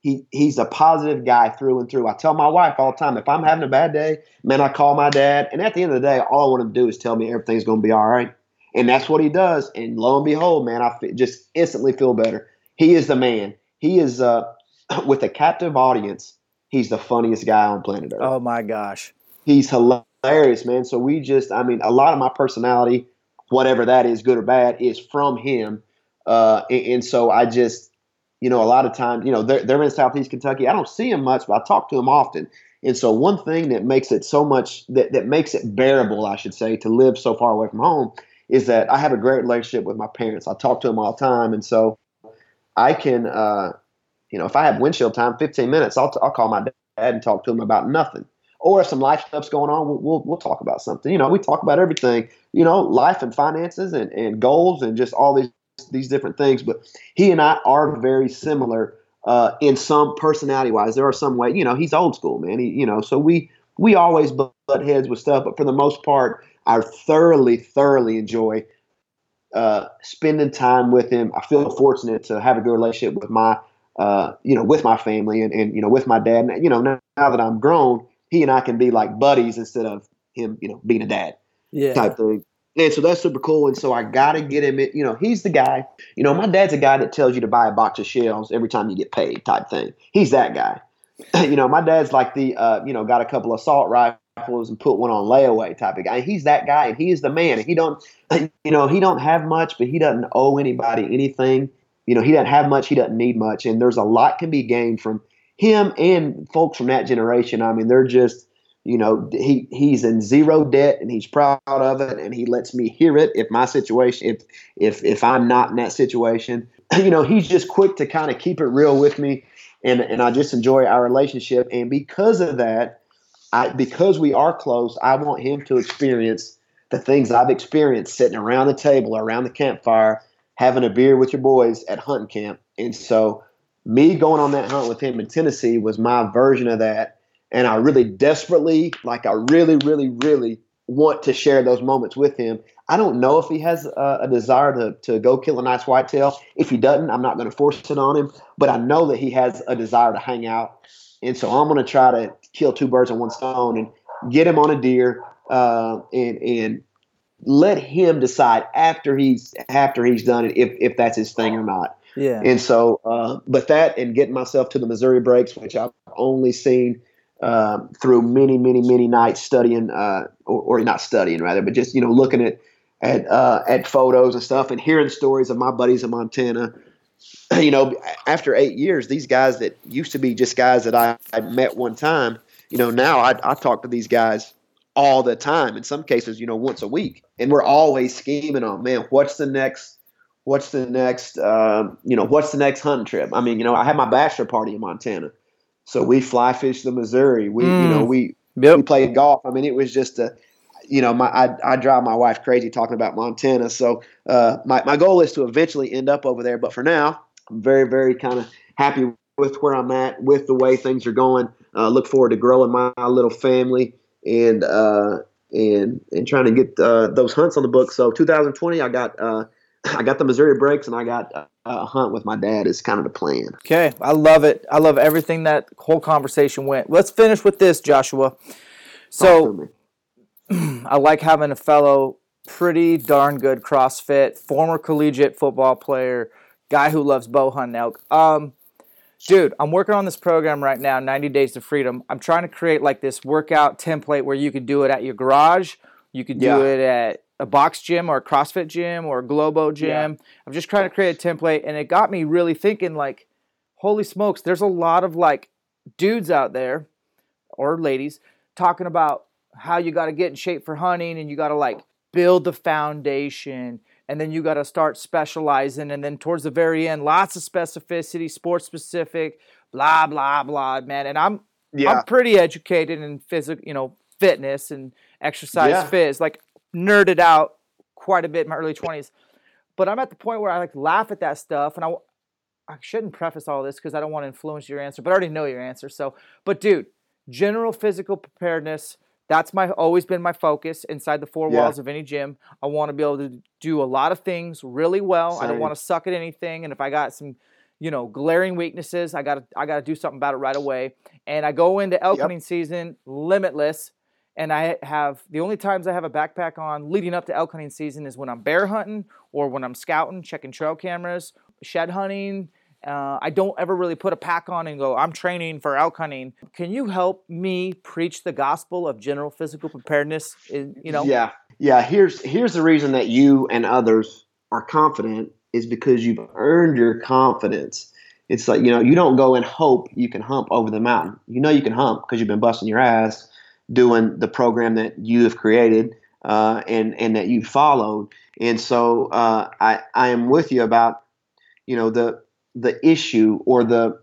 he he's a positive guy through and through. I tell my wife all the time if I'm having a bad day, man, I call my dad, and at the end of the day, all I want him to do is tell me everything's going to be all right, and that's what he does. And lo and behold, man, I just instantly feel better. He is the man. He is uh, with a captive audience. He's the funniest guy on planet Earth Oh my gosh. he's hilarious, man. So we just, I mean, a lot of my personality, whatever that is, good or bad, is from him. Uh, and, and so I just, you know, a lot of times, you know, they're, they're in Southeast Kentucky. I don't see him much, but I talk to him often. And so one thing that makes it so much that, that makes it bearable, I should say, to live so far away from home is that I have a great relationship with my parents. I talk to them all the time. And so I can, uh, you know, if I have windshield time, 15 minutes, I'll, t- I'll call my dad and talk to him about nothing or if some life stuff's going on, we'll, we'll, we'll talk about something. You know, we talk about everything, you know, life and finances and, and goals and just all these these different things. But he and I are very similar uh, in some personality wise. There are some way, you know, he's old school, man. He, you know, so we we always butt heads with stuff, but for the most part, I thoroughly, thoroughly enjoy uh, spending time with him. I feel fortunate to have a good relationship with my, uh, you know, with my family and, and you know, with my dad. And, you know, now, now that I'm grown, he and I can be like buddies instead of him, you know, being a dad Yeah. type thing. And so that's super cool. And so I got to get him, in, you know, he's the guy, you know, my dad's a guy that tells you to buy a box of shells every time you get paid type thing. He's that guy. you know, my dad's like the, uh, you know, got a couple of assault rifles and put one on layaway type of guy. He's that guy and he is the man. He don't, you know, he don't have much, but he doesn't owe anybody anything. You know, he doesn't have much. He doesn't need much. And there's a lot can be gained from him and folks from that generation. I mean, they're just, you know, he he's in zero debt and he's proud of it, and he lets me hear it if my situation, if if if I'm not in that situation, you know, he's just quick to kind of keep it real with me, and and I just enjoy our relationship, and because of that, I because we are close, I want him to experience the things I've experienced sitting around the table, around the campfire, having a beer with your boys at hunting camp, and so me going on that hunt with him in Tennessee was my version of that and I really desperately, like I really, really, really want to share those moments with him. I don't know if he has a, a desire to, to go kill a nice whitetail. If he doesn't, I'm not going to force it on him. But I know that he has a desire to hang out, and so I'm going to try to kill two birds with one stone and get him on a deer uh, and and let him decide after he's after he's done it if if that's his thing or not. Yeah. And so, uh, but that and getting myself to the Missouri breaks, which I've only seen um, through many, many, many nights studying, uh, or, or not studying rather, but just you know looking at at uh, at photos and stuff and hearing stories of my buddies in Montana. You know, after eight years, these guys that used to be just guys that I, I met one time, you know, now I, I talk to these guys all the time. In some cases, you know, once a week, and we're always scheming on, man, what's the next what's the next um, you know what's the next hunting trip? I mean you know i had my bachelor party in montana. So we fly fish the missouri. We you know we Yep. we played golf. I mean it was just a you know my i, I drive my wife crazy talking about montana so uh, my, my goal is to eventually end up over there but for now i'm very very kind of happy with where i'm at with the way things are going uh, look forward to growing my, little family and uh, and and trying to get uh, those hunts on the book so 2020 i got uh, I got the Missouri breaks and I got uh, a hunt with my dad is kind of the plan. Okay, I love it. I love everything that whole conversation went. Let's finish with this, Joshua. So. I like having a fellow pretty darn good CrossFit, former collegiate football player, guy who loves bow hunting elk. Um, dude, I'm working on this program right now, 90 Days to Freedom. I'm trying to create like this workout template where you could do it at your garage, you could do Yeah. it at a box gym or a CrossFit gym or a Globo gym. Yeah. I'm just trying to create a template, and it got me really thinking like, holy smokes, there's a lot of like dudes out there or ladies talking about how you got to get in shape for hunting and you got to like build the foundation and then you got to start specializing and then towards the very end lots of specificity sports specific blah blah blah man and i'm Yeah. i'm pretty educated in physical you know fitness and exercise Yeah. phys like nerded out quite a bit in my early 20s but i'm at the point where i like laugh at that stuff and i I shouldn't preface all this because I don't want to influence your answer, but I already know your answer. So, but dude, general physical preparedness, that's my always been my focus inside the four Yeah. walls of any gym. I want to be able to do a lot of things really well. I don't want to suck at anything. And if I got some, you know, glaring weaknesses, I got to I got to do something about it right away. And I go into elk Yep. hunting season limitless. And I have the only times I have a backpack on leading up to elk hunting season is when I'm bear hunting or when I'm scouting, checking trail cameras, shed hunting. Uh, I don't ever really put a pack on and go, I'm training for elk hunting. Can you help me preach the gospel of general physical preparedness? In, you know, Yeah, yeah. Here's here's the reason that you and others are confident is because you've earned your confidence. It's like you know you don't go and hope you can hump over the mountain. You know you can hump because you've been busting your ass doing the program that you have created uh, and and that you followed. And so uh, I I am with you about you know the the issue or the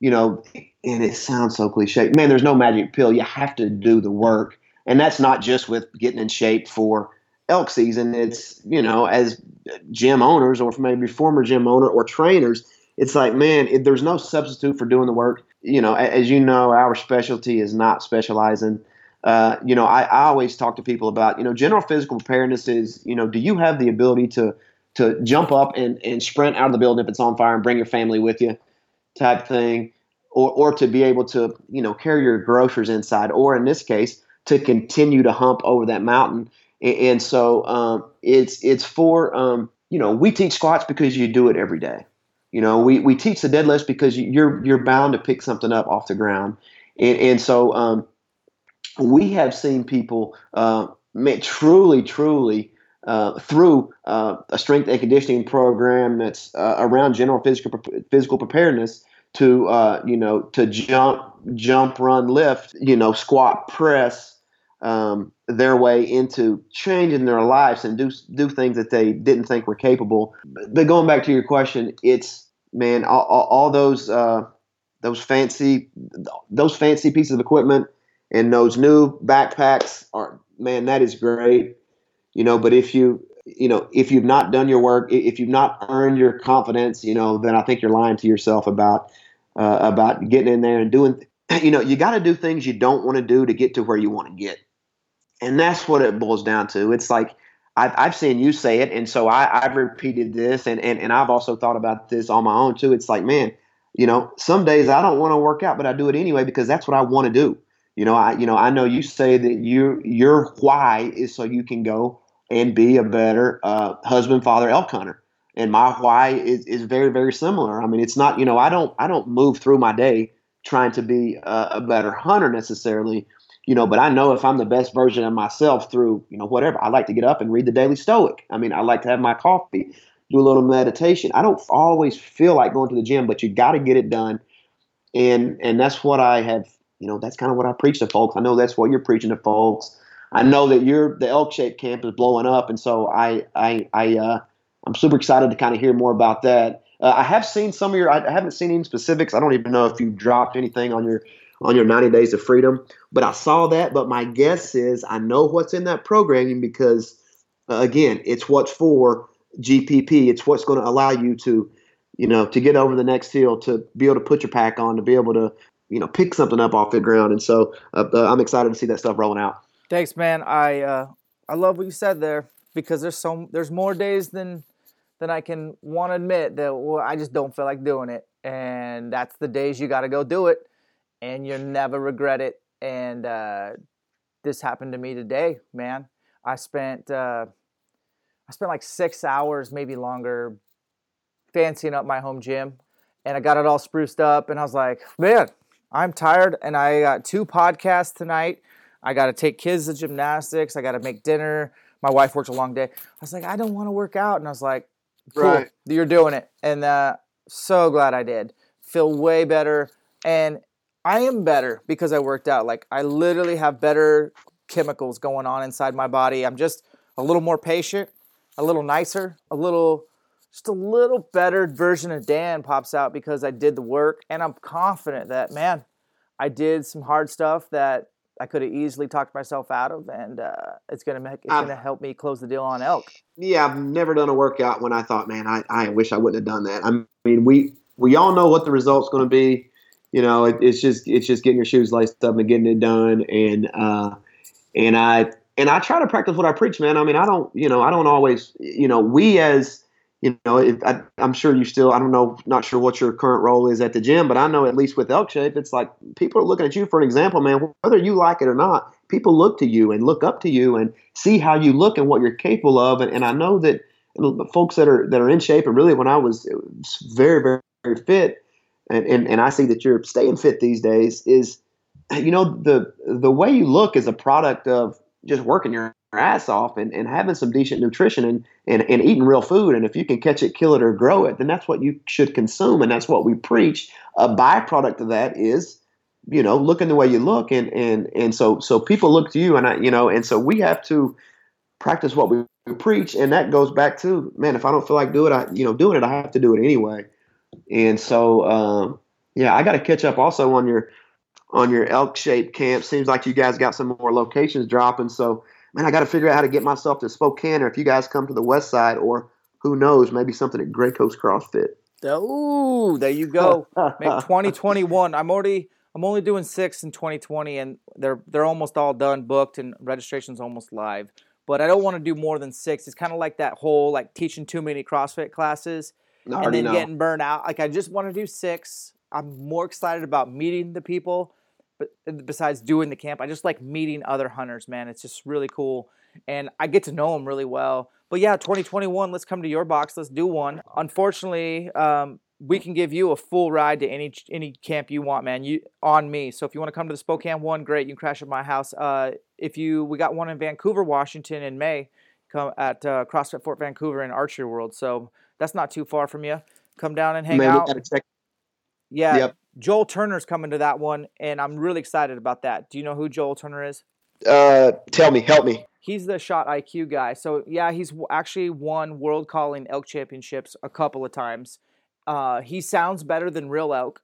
you know and it sounds so cliche. Man there's no magic pill. You have to do the work. And that's not just with getting in shape for elk season. It's you know as gym owners or maybe former gym owner or trainers it's like man it, there's no substitute for doing the work. You know as you know our specialty is not specializing. Uh, you know I, I always talk to people about you know general physical preparedness is you know do you have the ability to to jump up and, and sprint out of the building if it's on fire and bring your family with you type thing or, or to be able to you know carry your groceries inside or in this case to continue to hump over that mountain. And, and so um, it's it's for um, you know we teach squats because you do it every day. You know we, we teach the deadlift because you- you're you're bound to pick something up off the ground. And, and so um, we have seen people uh, truly truly uh, through uh, a strength and conditioning program that's uh, around general physical physical preparedness to uh, you know to jump jump run lift you know squat press um, their way into changing their lives and do do things that they didn't think were capable. But going back to your question, it's man all, all, those uh, those fancy those fancy pieces of equipment and those new backpacks are man that is great you know but if you you know if you've not done your work if you've not earned your confidence you know then i think you're lying to yourself about uh, about getting in there and doing you know you got to do things you don't want to do to get to where you want to get. And that's what it boils down to. It's like I've, I've seen you say it and so I, i've repeated this and, and, and i've also thought about this on my own too. It's like man you know some days i don't want to work out but i do it anyway because that's what i want to do. You know i you know i know you say that you your why is so you can go and be a better uh, husband father elk hunter. And my why is, is very very similar. I mean it's not you know i don't i don't move through my day trying to be a, a better hunter necessarily you know but i know if i'm the best version of myself through you know whatever i like to get up and read the daily stoic. I mean i like to have my coffee do a little meditation. I don't always feel like going to the gym but you got to get it done. And and that's what i have you know that's kind of what i preach to folks. I know that's what you're preaching to folks i know that you're the elk shape camp is blowing up and so i i i uh i'm super excited to kind of hear more about that. Uh, i have seen some of your i haven't seen any specifics. I don't even know if you dropped anything on your on your 90 days of freedom but i saw that. But my guess is i know what's in that programming because uh, again it's what's for gpp it's what's going to allow you to you know to get over the next hill to be able to put your pack on to be able to you know pick something up off the ground. And so uh, uh, i'm excited to see that stuff rolling out Thanks, man. I uh, I love what you said there because there's so there's more days than than I can want to admit that well, I just don't feel like doing it, and that's the days you got to go do it, and you never regret it. And uh, this happened to me today, man. I spent uh, I spent like six hours, maybe longer, fancying up my home gym, and I got it all spruced up. And I was like, man, I'm tired, and I got two podcasts tonight. I got to take kids to gymnastics. I got to make dinner. My wife worked a long day. I was like, I don't want to work out, and I was like, cool, Right. you're doing it, and uh, so glad I did. Feel way better, and I am better because I worked out. Like I literally have better chemicals going on inside my body. I'm just a little more patient, a little nicer, a little just a little better version of Dan pops out because I did the work and I'm confident that man, I did some hard stuff that I could have easily talked myself out of and uh, it's gonna make it's I've- gonna help me close the deal on elk. yeah, I've never done a workout when I thought, man, I, I wish I wouldn't have done that. I mean, we we all know what the result's going to be. You know, it, it's just it's just getting your shoes laced up and getting it done. And uh, and I and I try to practice what I preach, man. I mean, I don't, you know, I don't always, you know, we as you know, I, I'm sure you still, I don't know, not sure what your current role is at the gym, but I know at least with Elk Shape, it's like people are looking at you for an example, man. Whether you like it or not, people look to you and look up to you and see how you look and what you're capable of. And, and I know that folks that are that are in shape, and really when I was very very very fit, and, and and I see that you're staying fit these days, is you know the the way you look is a product of just working your ass off and, and having some decent nutrition and, and, and eating real food. And if you can catch it, kill it, or grow it, then that's what you should consume. And that's what we preach. A byproduct of that is, you know, looking the way you look. And, and, and so, so people look to you and I, you know, and so we have to practice what we preach. And that goes back to, man, if I don't feel like doing it, I, you know, doing it, I have to do it anyway. And so, um, yeah, I got to catch up also on your, on your elk shaped camp. Seems like you guys got some more locations dropping. So, man, I got to figure out how to get myself to Spokane, or if you guys come to the west side, or who knows, maybe something at Gray Coast CrossFit. Ooh, there you go. Make 2021. I'm already I'm only doing six in 2020, and they're they're almost all done, booked, and registration's almost live. But I don't want to do more than six. It's kind of like that whole like teaching too many CrossFit classes and then getting burned out. Like I just want to do six. I'm more excited about meeting the people, but besides doing the camp, I just like meeting other hunters. Man, it's just really cool, and I get to know them really well. But yeah, 2021. Let's come to your box. Let's do one. Unfortunately, um, we can give you a full ride to any any camp you want, man. You on me. So if you want to come to the Spokane one, great. You can crash at my house. Uh, if you we got one in Vancouver, Washington in May. Come at uh, CrossFit Fort Vancouver and Archery World. So that's not too far from you. Come down and hang Man, we out. Yeah, Yep. Joel Turner's coming to that one, and I'm really excited about that. Do you know who Joel Turner is? Uh, tell me, help me. He's the shot IQ guy. So yeah, he's actually won World Calling Elk Championships a couple of times. Uh, he sounds better than real elk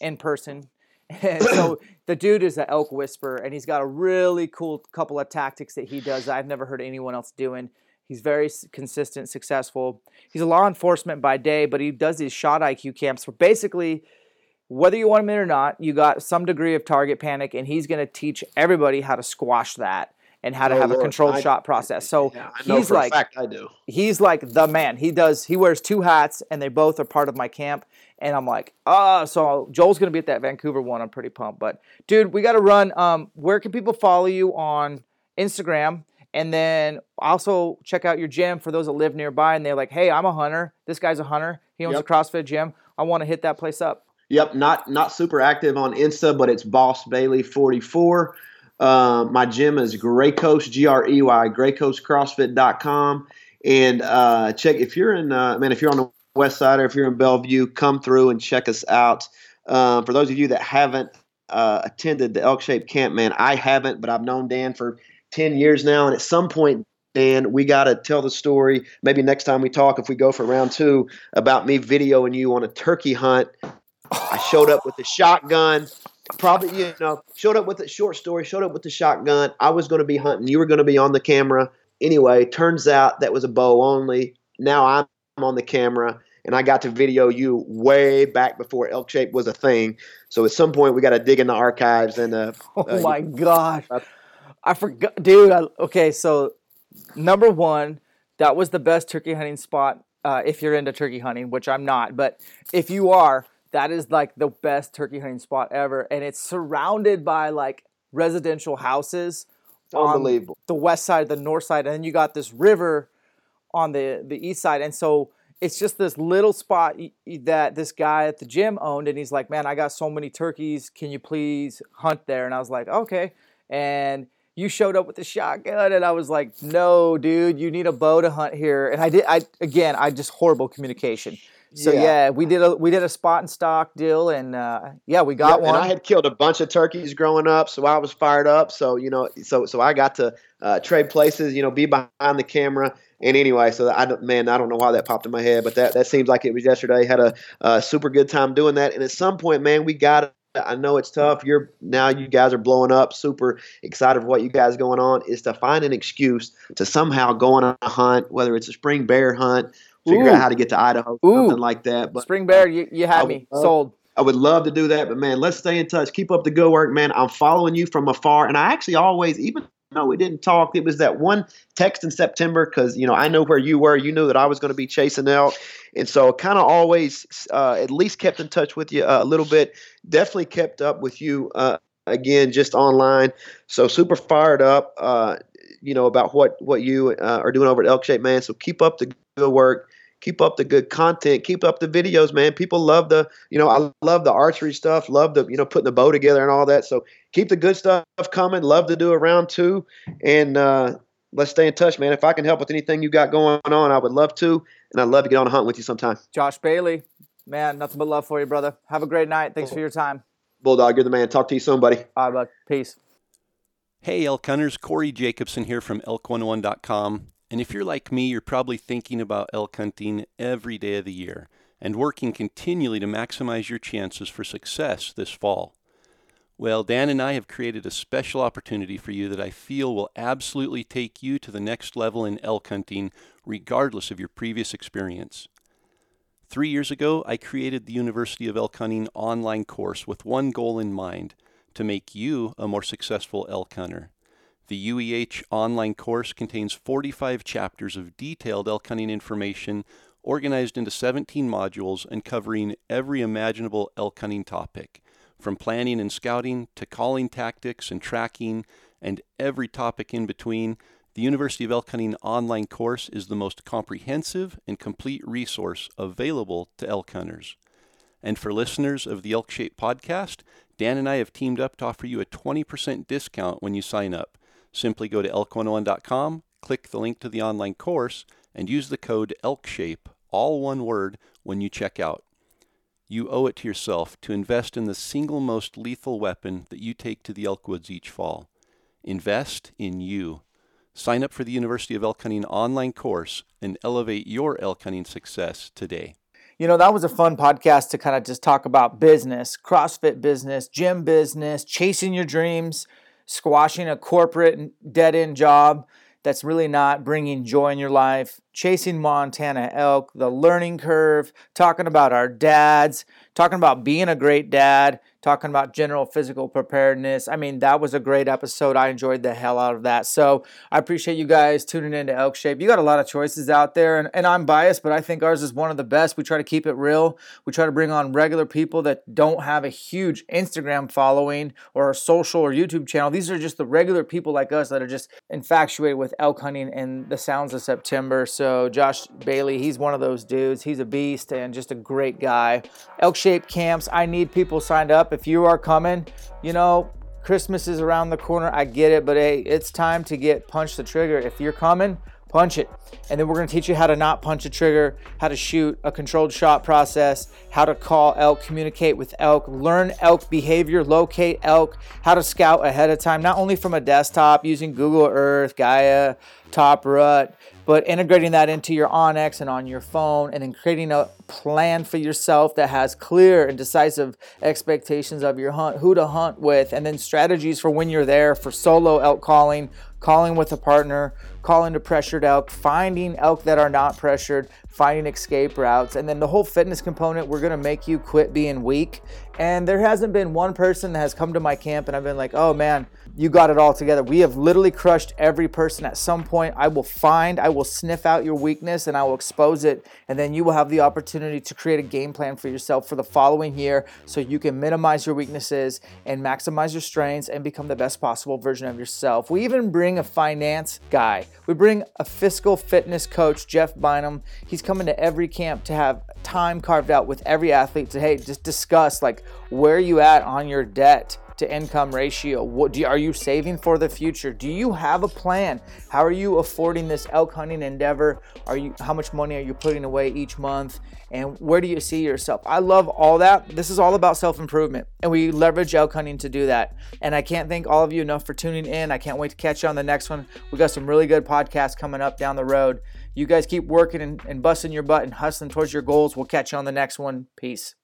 in person. And so the dude is an elk whisperer, and he's got a really cool couple of tactics that he does that I've never heard anyone else doing. He's very consistent, successful. He's a law enforcement by day, but he does these shot IQ camps where basically, whether you want him in or not, you got some degree of target panic, and he's going to teach everybody how to squash that and how to Oh, have a Lord, controlled I- shot process. So Yeah, I know he's like a fact I do. he's like the man. He does. He wears two hats, and they both are part of my camp. And I'm like, ah. so Joel's gonna be at that Vancouver one. I'm pretty pumped. But dude, we got to run. Um, where can people follow you on Instagram? And then also check out your gym for those that live nearby and they're like, hey, I'm a hunter. This guy's a hunter. He owns Yep. a CrossFit gym. I want to hit that place up. Yep, not not super active on Insta, but it's Boss Bailey forty four. Uh, my gym is Gray Coast G R E Y GrayCoastCrossFit.com. and uh, check if you're in uh, man if you're on the west side or if you're in Bellevue, come through and check us out. Um, for those of you that haven't uh, attended the Elk Shape Camp, man, I haven't, but I've known Dan for ten years now, and at some point. Dan, we got to tell the story. Maybe next time we talk, if we go for round two, about me videoing you on a turkey hunt I showed up with a shotgun. Probably, you know, showed up with a short story, showed up with the shotgun. I was going to be hunting. You were going to be on the camera. Anyway, turns out that was a bow only. Now I'm on the camera and I got to video you way back before elk shape was a thing. So at some point we got to dig in the archives and uh, Oh uh, my gosh. uh, I forgot, dude. I, okay, so number one, that was the best turkey hunting spot uh, if you're into turkey hunting, which I'm not. But if you are, that is like the best turkey hunting spot ever. And it's surrounded by like residential houses Unbelievable. the west side, the north side, and then you got this river on the the east side, and so it's just this little spot that this guy at the gym owned, and he's like, "Man, I got so many turkeys. Can you please hunt there?" And I was like, "Okay." And you showed up with the shotgun, and I was like, "No, dude, you need a bow to hunt here." And I did. I again, I just horrible communication. So yeah. yeah, we did a we did a spot and stalk deal, and uh, yeah, we got yeah, one. And I had killed a bunch of turkeys growing up, so I was fired up. So you know, so so I got to uh, trade places, you know, be behind the camera. And anyway, so I don't, man, I don't know why that popped in my head, but that that seems like it was yesterday. Had a, a super good time doing that, and at some point, man, we got I know it's tough. You're now you guys are blowing up, super excited for what you guys going on. Is to find an excuse to somehow go on a hunt, whether it's a spring bear hunt figure Ooh. out how to get to Idaho, Ooh. something like that. But Spring Bear, you, you had me love, sold. I would love to do that, but man, let's stay in touch. Keep up the good work, man. I'm following you from afar, and I actually always, even though we didn't talk, it was that one text in September because you know I know where you were. You knew that I was going to be chasing elk, and so kind of always uh, at least kept in touch with you uh, a little bit. Definitely kept up with you. Uh, again, just online. So super fired up, uh, you know, about what what you uh, are doing over at Elk Shape, man. So keep up the good work keep up the good content, keep up the videos, man. People love the, you know, I love the archery stuff, love the, you know, putting the bow together and all that. So keep the good stuff coming. Love to do a round two, and uh, let's stay in touch, man. If I can help with anything you got going on, I would love to, and I'd love to get on a hunt with you sometime. Josh Bailey, man, nothing but love for you, brother. Have a great night. Thanks for your time. Bulldog, you're the man. Talk to you soon, buddy. All right, bud. Peace. Hey, elk hunters. Corey Jacobsen here from elk101.com. And if you're like me, you're probably thinking about elk hunting every day of the year and working continually to maximize your chances for success this fall. Well, Dan and I have created a special opportunity for you that I feel will absolutely take you to the next level in elk hunting, regardless of your previous experience. Three years ago, I created the University of Elk Hunting online course with one goal in mind to make you a more successful elk hunter. The UEH online course contains 45 chapters of detailed elk hunting information organized into 17 modules and covering every imaginable elk hunting topic, from planning and scouting to calling tactics and tracking and every topic in between. The University of Elk Hunting online course is the most comprehensive and complete resource available to elk hunters. And for listeners of the Elk Shape podcast, Dan and I have teamed up to offer you a 20% discount when you sign up. Simply go to elk101.com, click the link to the online course, and use the code ELKSHAPE, all one word, when you check out. You owe it to yourself to invest in the single most lethal weapon that you take to the elk woods each fall. Invest in you. Sign up for the University of Elk Hunting online course and elevate your elk hunting success today. You know, that was a fun podcast to kind of just talk about business, CrossFit business, gym business, chasing your dreams squashing a corporate dead end job that's really not bringing joy in your life, chasing Montana elk, the learning curve, talking about our dads, talking about being a great dad, talking about general physical preparedness. I mean, that was a great episode. I enjoyed the hell out of that. So I appreciate you guys tuning into Elk Shape. You got a lot of choices out there, and, and I'm biased, but I think ours is one of the best. We try to keep it real. We try to bring on regular people that don't have a huge Instagram following or a social or YouTube channel. These are just the regular people like us that are just infatuated with elk hunting and the sounds of September. So Josh Bailey, he's one of those dudes. He's a beast and just a great guy. Elk Shape camps, I need people signed up if you are coming, you know, Christmas is around the corner. I get it, but hey, it's time to get punch the trigger. If you're coming, punch it. And then we're going to teach you how to not punch a trigger, how to shoot a controlled shot process, how to call elk, communicate with elk, learn elk behavior, locate elk, how to scout ahead of time, not only from a desktop using Google Earth, Gaia, Top Rut, but integrating that into your onX and on your phone and then creating a plan for yourself that has clear and decisive expectations of your hunt, who to hunt with, and then strategies for when you're there for solo elk calling, calling with a partner, calling to pressured elk, finding elk that are not pressured, finding escape routes, and then the whole fitness component, we're gonna make you quit being weak. And there hasn't been one person that has come to my camp and I've been like, oh man, you got it all together. We have literally crushed every person at some point. I will find, I will sniff out your weakness and I will expose it. And then you will have the opportunity to create a game plan for yourself for the following year so you can minimize your weaknesses and maximize your strengths and become the best possible version of yourself. We even bring a finance guy, we bring a fiscal fitness coach, Jeff Bynum. He's coming to every camp to have time carved out with every athlete to, hey, just discuss like where you at on your debt to income ratio? What do you, are you saving for the future? Do you have a plan? How are you affording this elk hunting endeavor? Are you how much money are you putting away each month? And where do you see yourself? I love all that. This is all about self-improvement. And we leverage elk hunting to do that. And I can't thank all of you enough for tuning in. I can't wait to catch you on the next one. We got some really good podcasts coming up down the road. You guys keep working and, and busting your butt and hustling towards your goals. We'll catch you on the next one. Peace.